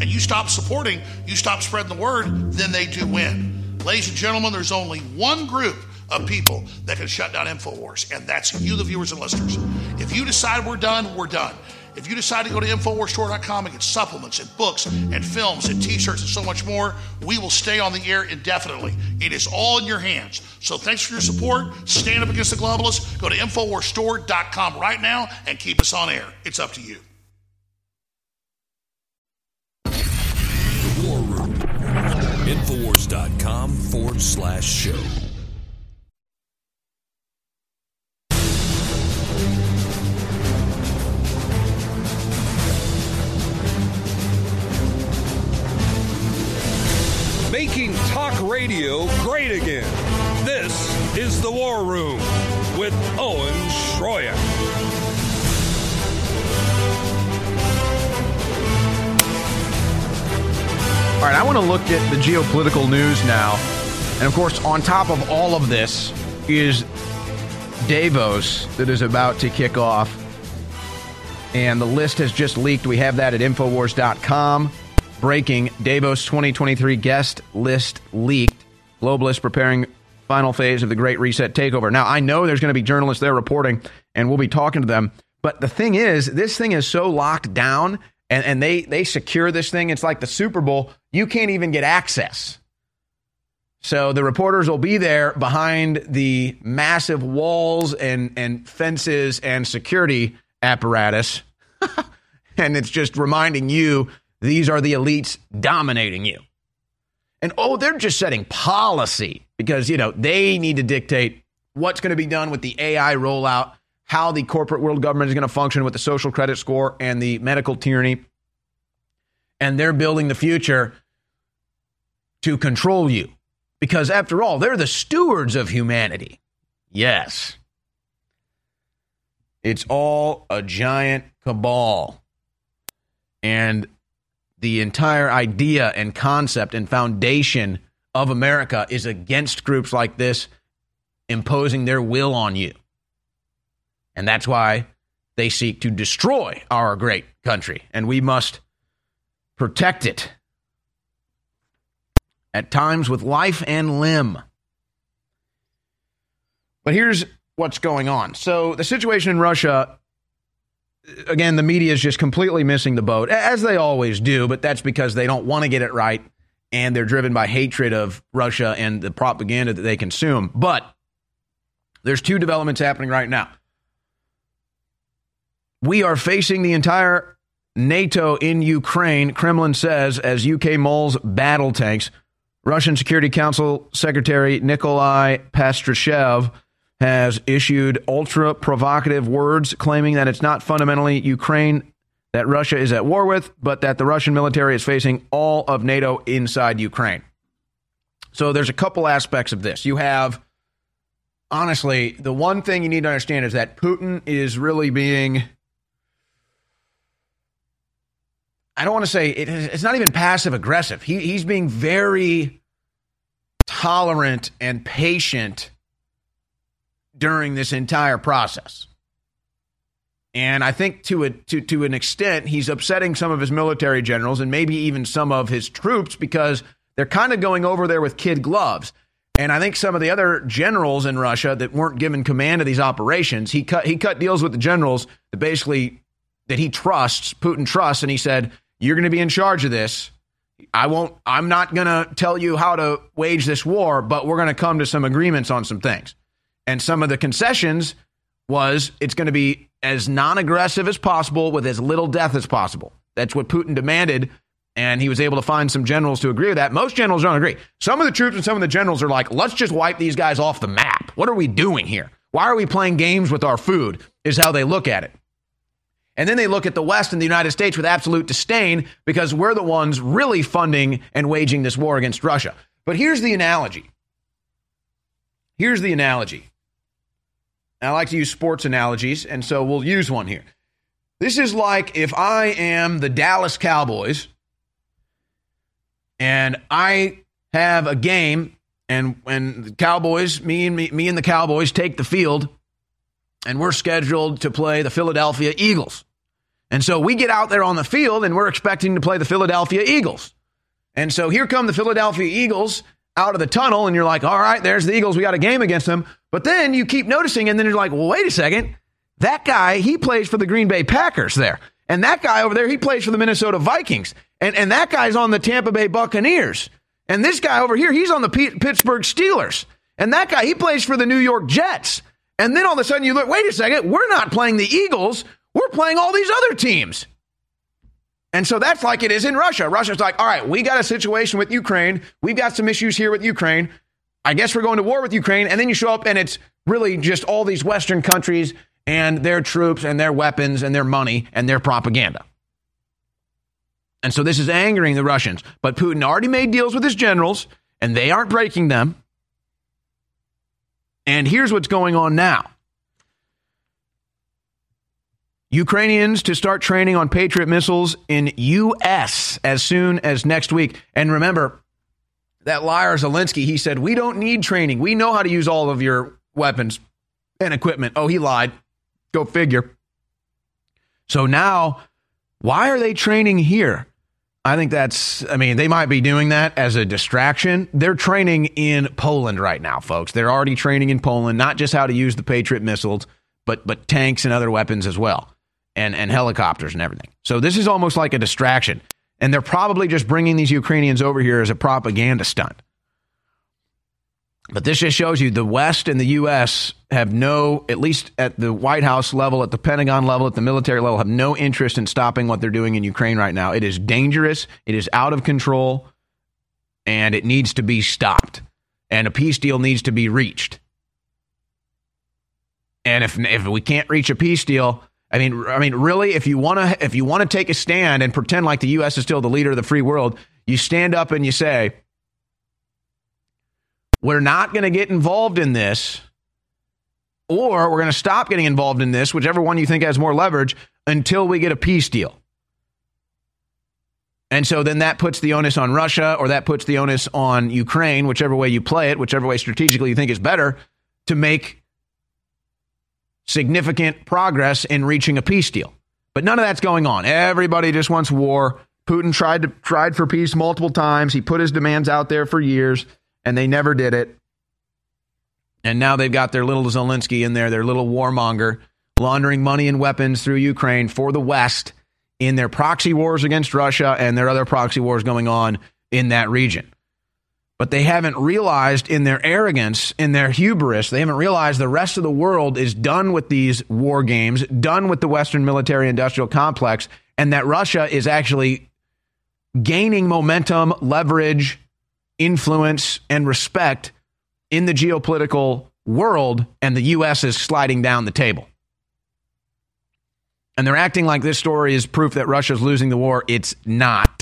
and you stop supporting, you stop spreading the word, then they do win. Ladies and gentlemen, there's only one group of people that can shut down InfoWars, and that's you, the viewers and listeners. If you decide we're done, we're done. If you decide to go to InfoWarsStore.com and get supplements and books and films and t shirts and so much more, we will stay on the air indefinitely. It is all in your hands. So thanks for your support. Stand up against the globalists. Go to InfoWarsStore.com right now and keep us on air. It's up to you. The War Room. Infowars.com forward slash show. Making talk radio great again. This is The War Room with Owen Schroyer. All right, I want to look at the geopolitical news now. And of course, on top of all of this is Davos that is about to kick off. And the list has just leaked. We have that at Infowars.com. Breaking Davos 2023 guest list leaked. Globalists preparing final phase of the Great Reset takeover. Now, I know there's going to be journalists there reporting, and we'll be talking to them. But the thing is, this thing is so locked down, and, and they, they secure this thing. It's like the Super Bowl. You can't even get access. So the reporters will be there behind the massive walls and, and fences and security apparatus. and it's just reminding you these are the elites dominating you. And oh, they're just setting policy because, you know, they need to dictate what's going to be done with the AI rollout, how the corporate world government is going to function with the social credit score and the medical tyranny. And they're building the future to control you because, after all, they're the stewards of humanity. Yes. It's all a giant cabal. And the entire idea and concept and foundation of America is against groups like this imposing their will on you. And that's why they seek to destroy our great country, and we must protect it at times with life and limb. But here's what's going on. So, the situation in Russia again, the media is just completely missing the boat, as they always do, but that's because they don't want to get it right. and they're driven by hatred of Russia and the propaganda that they consume. But there's two developments happening right now. We are facing the entire NATO in Ukraine, Kremlin says, as UK mulls battle tanks. Russian Security Council Secretary Nikolai Patrushev has issued ultra provocative words claiming that it's not fundamentally Ukraine that Russia is at war with, but that the Russian military is facing all of NATO inside Ukraine. So there's a couple aspects of this. You have, honestly, the one thing you need to understand is that Putin is really being. I don't want to say it, it's not even passive aggressive. He, he's being very tolerant and patient during this entire process. And I think to a, to to an extent, he's upsetting some of his military generals and maybe even some of his troops because they're kind of going over there with kid gloves. And I think some of the other generals in Russia that weren't given command of these operations, he cut he cut deals with the generals that basically that he trusts, Putin trusts, and he said, "You're going to be in charge of this. I won't. I'm not going to tell you how to wage this war, but we're going to come to some agreements on some things." And some of the concessions was it's going to be as non aggressive as possible with as little death as possible. That's what Putin demanded. And he was able to find some generals to agree with that. Most generals don't agree. Some of the troops and some of the generals are like, let's just wipe these guys off the map. What are we doing here? Why are we playing games with our food? Is how they look at it. And then they look at the West and the United States with absolute disdain because we're the ones really funding and waging this war against Russia. But here's the analogy. Here's the analogy. I like to use sports analogies, and so we'll use one here. This is like if I am the Dallas Cowboys and I have a game, and when the Cowboys, me and me, me and the Cowboys take the field, and we're scheduled to play the Philadelphia Eagles. And so we get out there on the field, and we're expecting to play the Philadelphia Eagles. And so here come the Philadelphia Eagles out of the tunnel, and you're like, all right, there's the Eagles. We got a game against them. But then you keep noticing, and then you're like, well, wait a second. That guy, he plays for the Green Bay Packers there. And that guy over there, he plays for the Minnesota Vikings. And, and that guy's on the Tampa Bay Buccaneers. And this guy over here, he's on the P- Pittsburgh Steelers. And that guy, he plays for the New York Jets. And then all of a sudden you look, wait a second, we're not playing the Eagles. We're playing all these other teams. And so that's like it is in Russia. Russia's like, all right, we got a situation with Ukraine. We've got some issues here with Ukraine. I guess we're going to war with Ukraine. And then you show up and it's really just all these Western countries and their troops and their weapons and their money and their propaganda. And so this is angering the Russians. But Putin already made deals with his generals and they aren't breaking them. And here's what's going on now Ukrainians to start training on Patriot missiles in U.S. as soon as next week. And remember, that liar Zelensky, he said, We don't need training. We know how to use all of your weapons and equipment. Oh, he lied. Go figure. So now, why are they training here? I think that's, I mean, they might be doing that as a distraction. They're training in Poland right now, folks. They're already training in Poland, not just how to use the Patriot missiles, but, but tanks and other weapons as well, and, and helicopters and everything. So this is almost like a distraction. And they're probably just bringing these Ukrainians over here as a propaganda stunt. But this just shows you the West and the U.S. have no, at least at the White House level, at the Pentagon level, at the military level, have no interest in stopping what they're doing in Ukraine right now. It is dangerous, it is out of control, and it needs to be stopped. And a peace deal needs to be reached. And if, if we can't reach a peace deal, I mean, I mean, really, if you want to, if you want to take a stand and pretend like the U.S. is still the leader of the free world, you stand up and you say, "We're not going to get involved in this, or we're going to stop getting involved in this, whichever one you think has more leverage, until we get a peace deal." And so then that puts the onus on Russia, or that puts the onus on Ukraine, whichever way you play it, whichever way strategically you think is better, to make significant progress in reaching a peace deal. But none of that's going on. Everybody just wants war. Putin tried to tried for peace multiple times. He put his demands out there for years, and they never did it. And now they've got their little Zelensky in there, their little warmonger, laundering money and weapons through Ukraine for the West in their proxy wars against Russia and their other proxy wars going on in that region. But they haven't realized in their arrogance, in their hubris, they haven't realized the rest of the world is done with these war games, done with the Western military industrial complex, and that Russia is actually gaining momentum, leverage, influence, and respect in the geopolitical world, and the U.S. is sliding down the table. And they're acting like this story is proof that Russia's losing the war. It's not.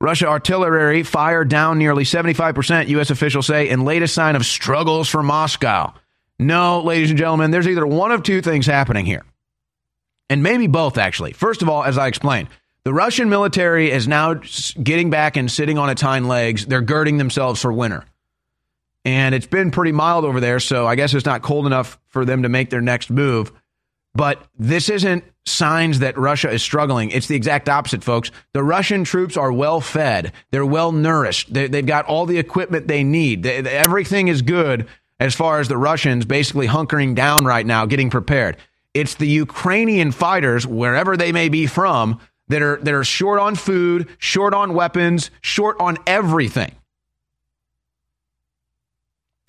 Russia artillery fired down nearly 75%, U.S. officials say, in latest sign of struggles for Moscow. No, ladies and gentlemen, there's either one of two things happening here, and maybe both, actually. First of all, as I explained, the Russian military is now getting back and sitting on its hind legs. They're girding themselves for winter. And it's been pretty mild over there, so I guess it's not cold enough for them to make their next move. But this isn't signs that Russia is struggling. It's the exact opposite, folks. The Russian troops are well fed. They're well nourished. They, have got all the equipment they need. They, everything is good as far as the Russians basically hunkering down right now, getting prepared. It's the Ukrainian fighters, wherever they may be from, that are that are short on food, short on weapons, short on everything.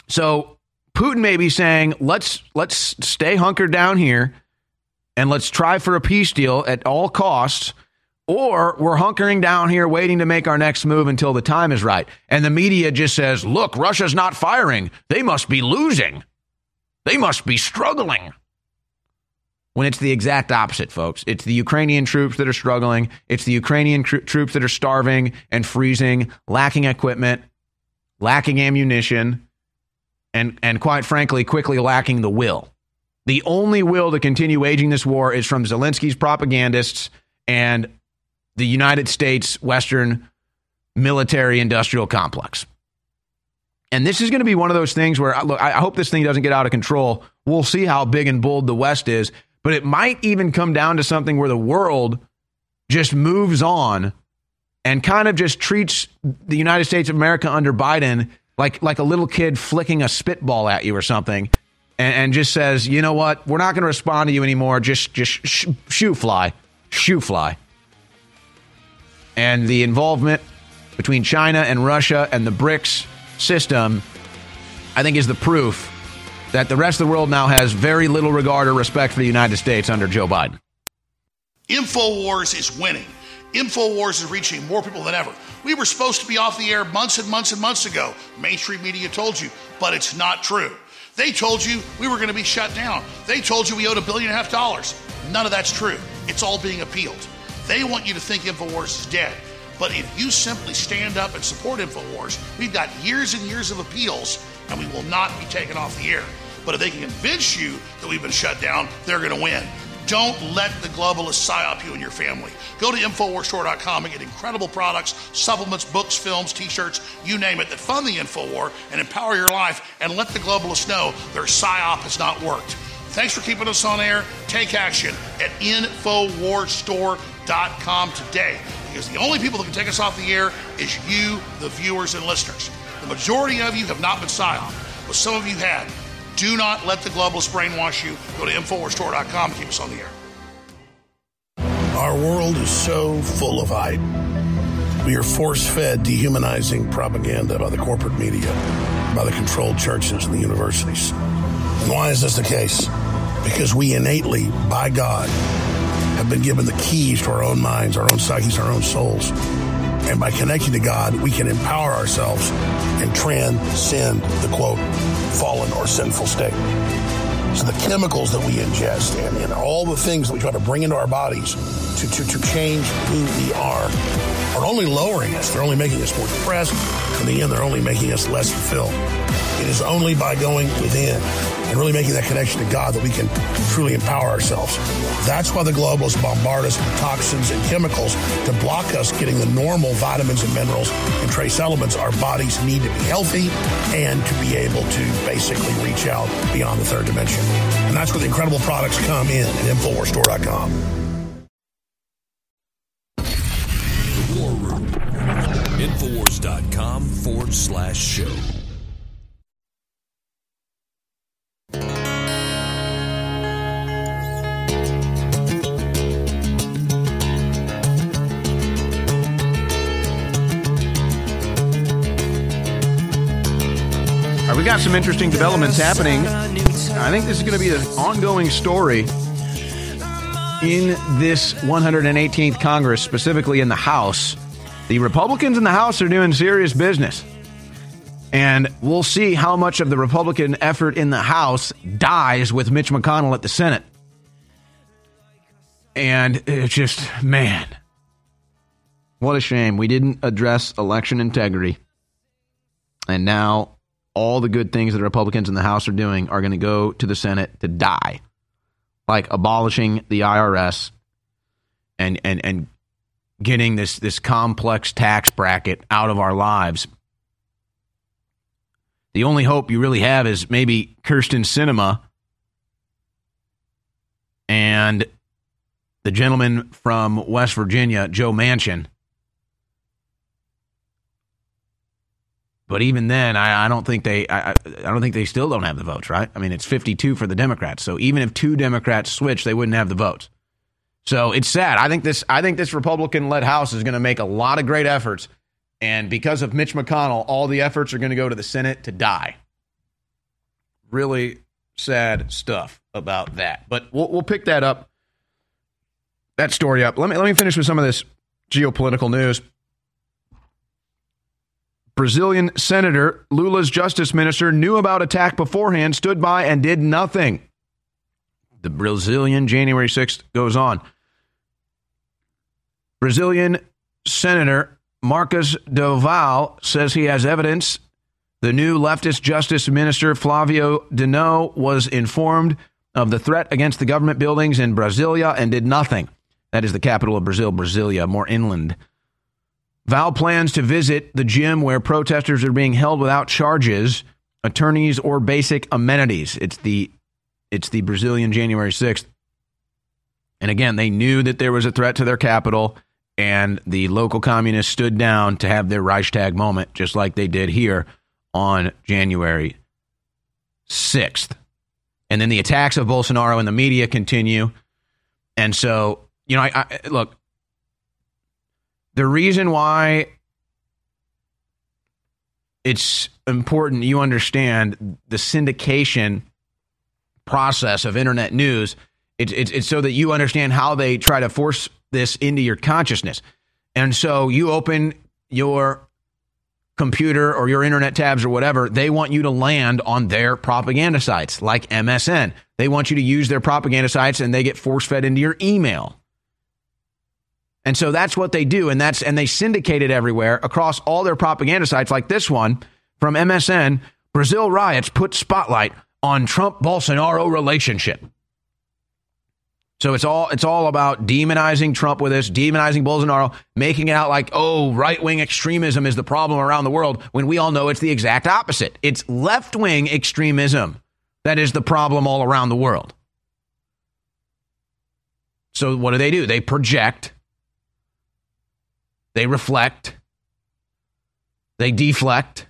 So Putin may be saying, "Let's let's stay hunkered down here." And let's try for a peace deal at all costs, or we're hunkering down here waiting to make our next move until the time is right. And the media just says, look, Russia's not firing. They must be losing. They must be struggling. When it's the exact opposite, folks. It's the Ukrainian troops that are struggling. It's the Ukrainian tr- troops that are starving and freezing, lacking equipment, lacking ammunition, and, and quite frankly, quickly lacking the will. The only will to continue waging this war is from Zelensky's propagandists and the United States Western military industrial complex. And this is going to be one of those things where, look, I hope this thing doesn't get out of control. We'll see how big and bold the West is, but it might even come down to something where the world just moves on and kind of just treats the United States of America under Biden like like a little kid flicking a spitball at you or something and, and just says, you know what, we're not going to respond to you anymore. Just, just sh- shoo fly, shoo fly. And the involvement between China and Russia and the BRICS system, I think, is the proof that the rest of the world now has very little regard or respect for the United States under Joe Biden. InfoWars is winning. InfoWars is reaching more people than ever. We were supposed to be off the air months and months and months ago. Mainstream media told you, but it's not true. They told you we were going to be shut down. They told you we owed a billion and a half dollars. None of that's true. It's all being appealed. They want you to think InfoWars is dead. But if you simply stand up and support InfoWars, we've got years and years of appeals and we will not be taken off the air. But if they can convince you that we've been shut down, they're going to win. Don't let the globalists psyop you and your family. Go to InfoWarsStore.com and get incredible products, supplements, books, films, t shirts, you name it, that fund the InfoWar and empower your life and let the globalists know their psyop has not worked. Thanks for keeping us on air. Take action at InfoWarsStore.com today because the only people that can take us off the air is you, the viewers and listeners. The majority of you have not been psyop, but some of you have. Do not let the globalists brainwash you. Go to InfoWarsStore.com to keep us on the air. Our world is so full of hype. We are force fed dehumanizing propaganda by the corporate media, by the controlled churches and the universities. And why is this the case? Because we innately, by God, have been given the keys to our own minds, our own psyches, our own souls. And by connecting to God, we can empower ourselves and transcend the quote, fallen or sinful state. So the chemicals that we ingest and, and all the things that we try to bring into our bodies to, to, to change who we are are only lowering us. They're only making us more depressed. In the end, they're only making us less fulfilled. It is only by going within and really making that connection to God that we can truly empower ourselves. That's why the globalists bombard us with toxins and chemicals to block us getting the normal vitamins and minerals and trace elements our bodies need to be healthy and to be able to basically reach out beyond the third dimension. And that's where the incredible products come in at InfoWarsStore.com. Infowars.com forward slash show. Some interesting developments happening. I think this is going to be an ongoing story in this 118th Congress, specifically in the House. The Republicans in the House are doing serious business. And we'll see how much of the Republican effort in the House dies with Mitch McConnell at the Senate. And it's just, man, what a shame. We didn't address election integrity. And now all the good things that Republicans in the House are doing are going to go to the Senate to die, like abolishing the IRS and and and getting this this complex tax bracket out of our lives. The only hope you really have is maybe Kyrsten Sinema and the gentleman from West Virginia, Joe Manchin But even then, I, I don't think they. I, I, don't think they still don't have the votes, right? I mean, it's fifty-two for the Democrats. So even if two Democrats switch, they wouldn't have the votes. So it's sad. I think this. I think this Republican-led House is going to make a lot of great efforts, and because of Mitch McConnell, all the efforts are going to go to the Senate to die. Really sad stuff about that. But we'll, we'll pick that up. That story up. Let me let me finish with some of this geopolitical news. Brazilian senator Lula's justice minister knew about attack beforehand, stood by, and did nothing. The Brazilian January 6th goes on. Brazilian Senator Marcos do Val says he has evidence the new leftist justice minister Flavio Dino was informed of the threat against the government buildings in Brasilia and did nothing. That is the capital of Brazil, Brasilia, more inland. Val plans to visit the gym where protesters are being held without charges, attorneys, or basic amenities. It's the it's the Brazilian January 6th. And again, they knew that there was a threat to their capital, and the local communists stood down to have their Reichstag moment, just like they did here on January 6th. And then the attacks of Bolsonaro and the media continue. And so, you know, I, I look, the reason why it's important you understand the syndication process of internet news. It's, it's, it's so that you understand how they try to force this into your consciousness. And so you open your computer or your internet tabs or whatever, they want you to land on their propaganda sites like MSN. They want you to use their propaganda sites and they get force fed into your email. And so that's what they do. And that's, and they syndicate it everywhere across all their propaganda sites like this one from MSN. Brazil riots put spotlight on Trump Bolsonaro relationship. So it's all it's all about demonizing Trump with this, demonizing Bolsonaro, making it out like, oh, right wing extremism is the problem around the world, when we all know it's the exact opposite. It's left wing extremism that is the problem all around the world. So what do they do? They project they reflect, they deflect,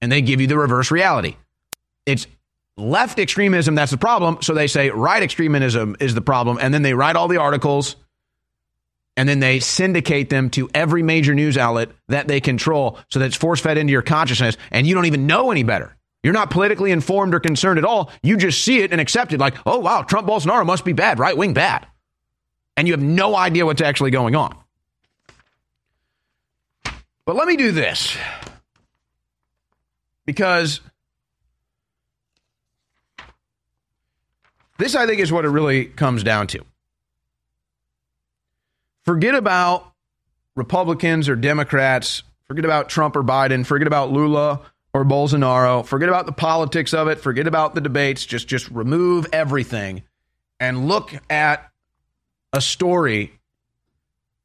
and they give you the reverse reality. It's left extremism that's the problem. So they say right extremism is the problem. And then they write all the articles and then they syndicate them to every major news outlet that they control so that it's force fed into your consciousness and you don't even know any better. You're not politically informed or concerned at all. You just see it and accept it like, oh, wow, Trump Bolsonaro must be bad, right wing bad. And you have no idea what's actually going on. But let me do this. Because this, I think, is what it really comes down to. Forget about Republicans or Democrats, forget about Trump or Biden, forget about Lula or Bolsonaro, forget about the politics of it, forget about the debates, just just remove everything and look at a story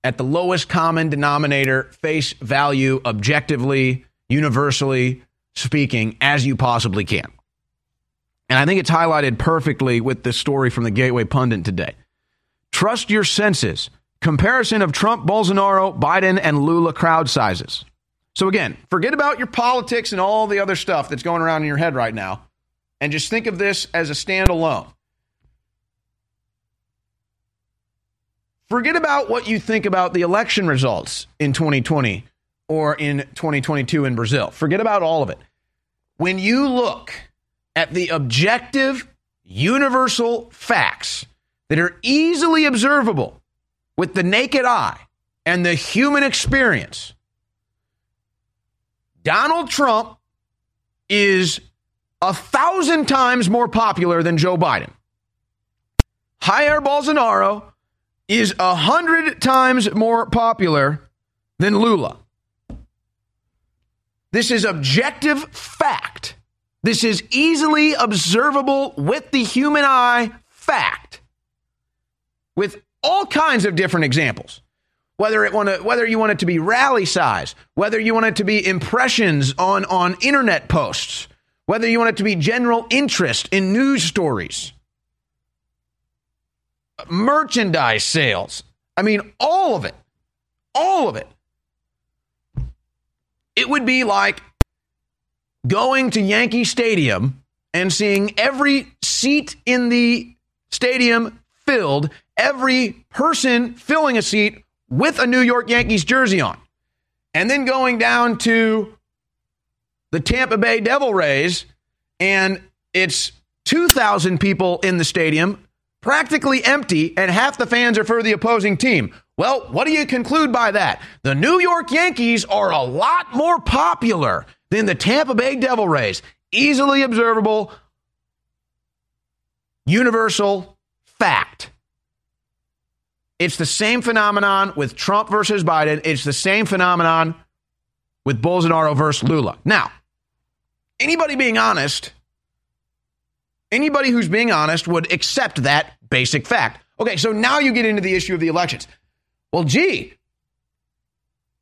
at the lowest common denominator, face value, objectively, universally speaking, as you possibly can. And I think it's highlighted perfectly with this story from the Gateway Pundit today. Trust your senses. Comparison of Trump, Bolsonaro, Biden, and Lula crowd sizes. So, again, forget about your politics and all the other stuff that's going around in your head right now, and just think of this as a standalone. Forget about what you think about the election results in 2020 or in 2022 in Brazil. Forget about all of it. when you look at the objective, universal facts that are easily observable with the naked eye and the human experience, Donald Trump is a thousand times more popular than Joe Biden. Jair Bolsonaro is a hundred times more popular than Lula. This is objective fact. This is easily observable with the human eye fact. With all kinds of different examples. Whether it want to, whether you want it to be rally size, whether you want it to be impressions on, on internet posts, whether you want it to be general interest in news stories, merchandise sales. I mean, all of it. All of it. It would be like going to Yankee Stadium and seeing every seat in the stadium filled, every person filling a seat with a New York Yankees jersey on. And then going down to the Tampa Bay Devil Rays, and it's 2,000 people in the stadium, practically empty, and half the fans are for the opposing team. Well, what do you conclude by that? The New York Yankees are a lot more popular than the Tampa Bay Devil Rays. Easily observable, universal fact. It's the same phenomenon with Trump versus Biden. It's the same phenomenon with Bolsonaro versus Lula. Now, anybody being honest, anybody who's being honest would accept that basic fact. Okay, so now you get into the issue of the elections. Well, gee,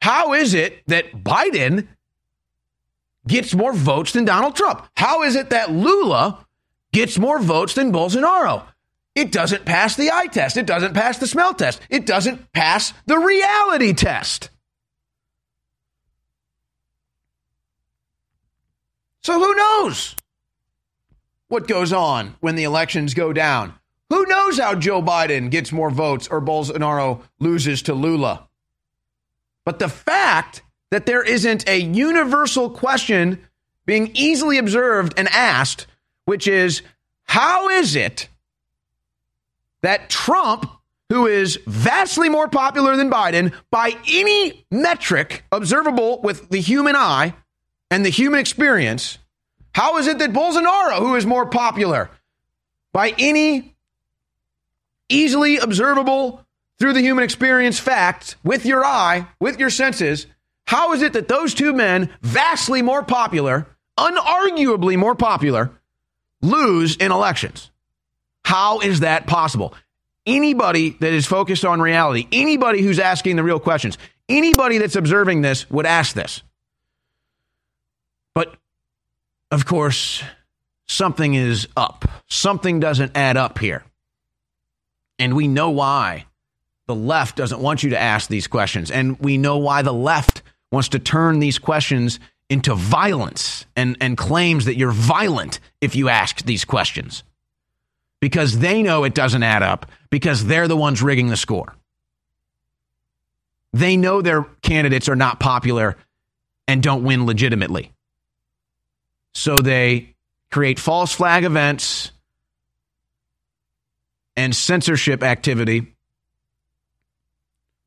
how is it that Biden gets more votes than Donald Trump? How is it that Lula gets more votes than Bolsonaro? It doesn't pass the eye test. It doesn't pass the smell test. It doesn't pass the reality test. So who knows what goes on when the elections go down? Who knows how Joe Biden gets more votes or Bolsonaro loses to Lula? But the fact that there isn't a universal question being easily observed and asked, which is how is it that Trump, who is vastly more popular than Biden by any metric observable with the human eye and the human experience, how is it that Bolsonaro, who is more popular by any easily observable through the human experience fact with your eye, with your senses, how is it that those two men, vastly more popular, unarguably more popular, lose in elections? How is that possible? Anybody that is focused on reality, anybody who's asking the real questions, anybody that's observing this would ask this. But of course, something is up. Something doesn't add up here. And we know why the left doesn't want you to ask these questions. And we know why the left wants to turn these questions into violence and, and claims that you're violent if you ask these questions. Because they know it doesn't add up, because they're the ones rigging the score. They know their candidates are not popular and don't win legitimately. So they create false flag events and censorship activity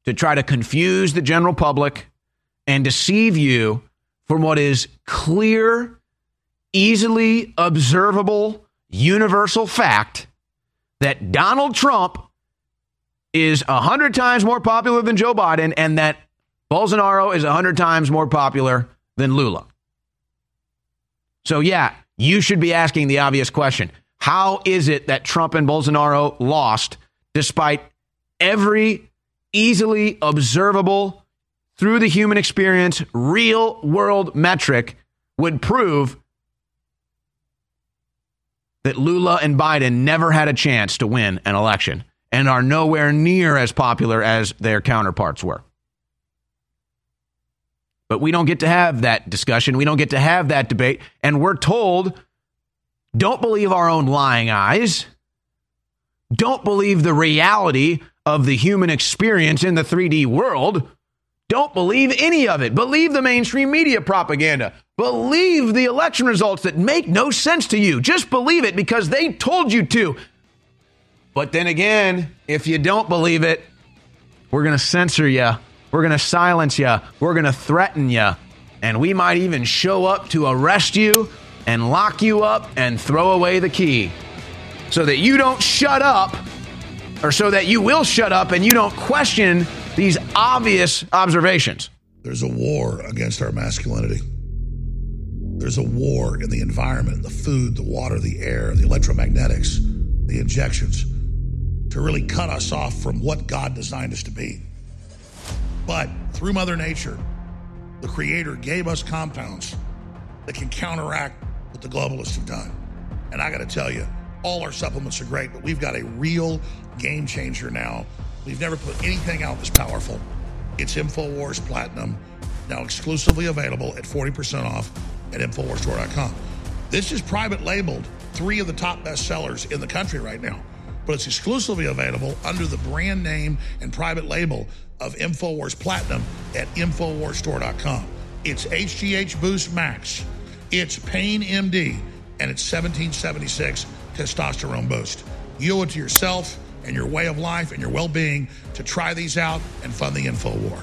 to try to confuse the general public and deceive you from what is clear, easily observable, universal fact that Donald Trump is 100 times more popular than Joe Biden and that Bolsonaro is 100 times more popular than Lula. So, yeah, you should be asking the obvious question How is it that Trump and Bolsonaro lost despite every easily observable through the human experience, real world metric would prove that Lula and Biden never had a chance to win an election and are nowhere near as popular as their counterparts were. But we don't get to have that discussion. We don't get to have that debate. And we're told don't believe our own lying eyes. Don't believe the reality of the human experience in the 3D world. Don't believe any of it. Believe the mainstream media propaganda. Believe the election results that make no sense to you. Just believe it because they told you to. But then again, if you don't believe it, we're going to censor you. We're going to silence you. We're going to threaten you. And we might even show up to arrest you and lock you up and throw away the key so that you don't shut up or so that you will shut up and you don't question these obvious observations. There's a war against our masculinity. There's a war in the environment, the food, the water, the air, the electromagnetics, the injections to really cut us off from what God designed us to be. But through Mother Nature, the Creator gave us compounds that can counteract what the globalists have done. And I got to tell you, all our supplements are great, but we've got a real game changer now. We've never put anything out this powerful. It's InfoWars Platinum, now exclusively available at 40% off at InfoWarsStore.com. This is private labeled, three of the top bestsellers in the country right now, but it's exclusively available under the brand name and private label of InfoWars Platinum at InfoWarsStore.com. It's HGH Boost Max, it's Pain MD, and it's 1776 Testosterone Boost. You owe it to yourself and your way of life and your well being to try these out and fund the info war.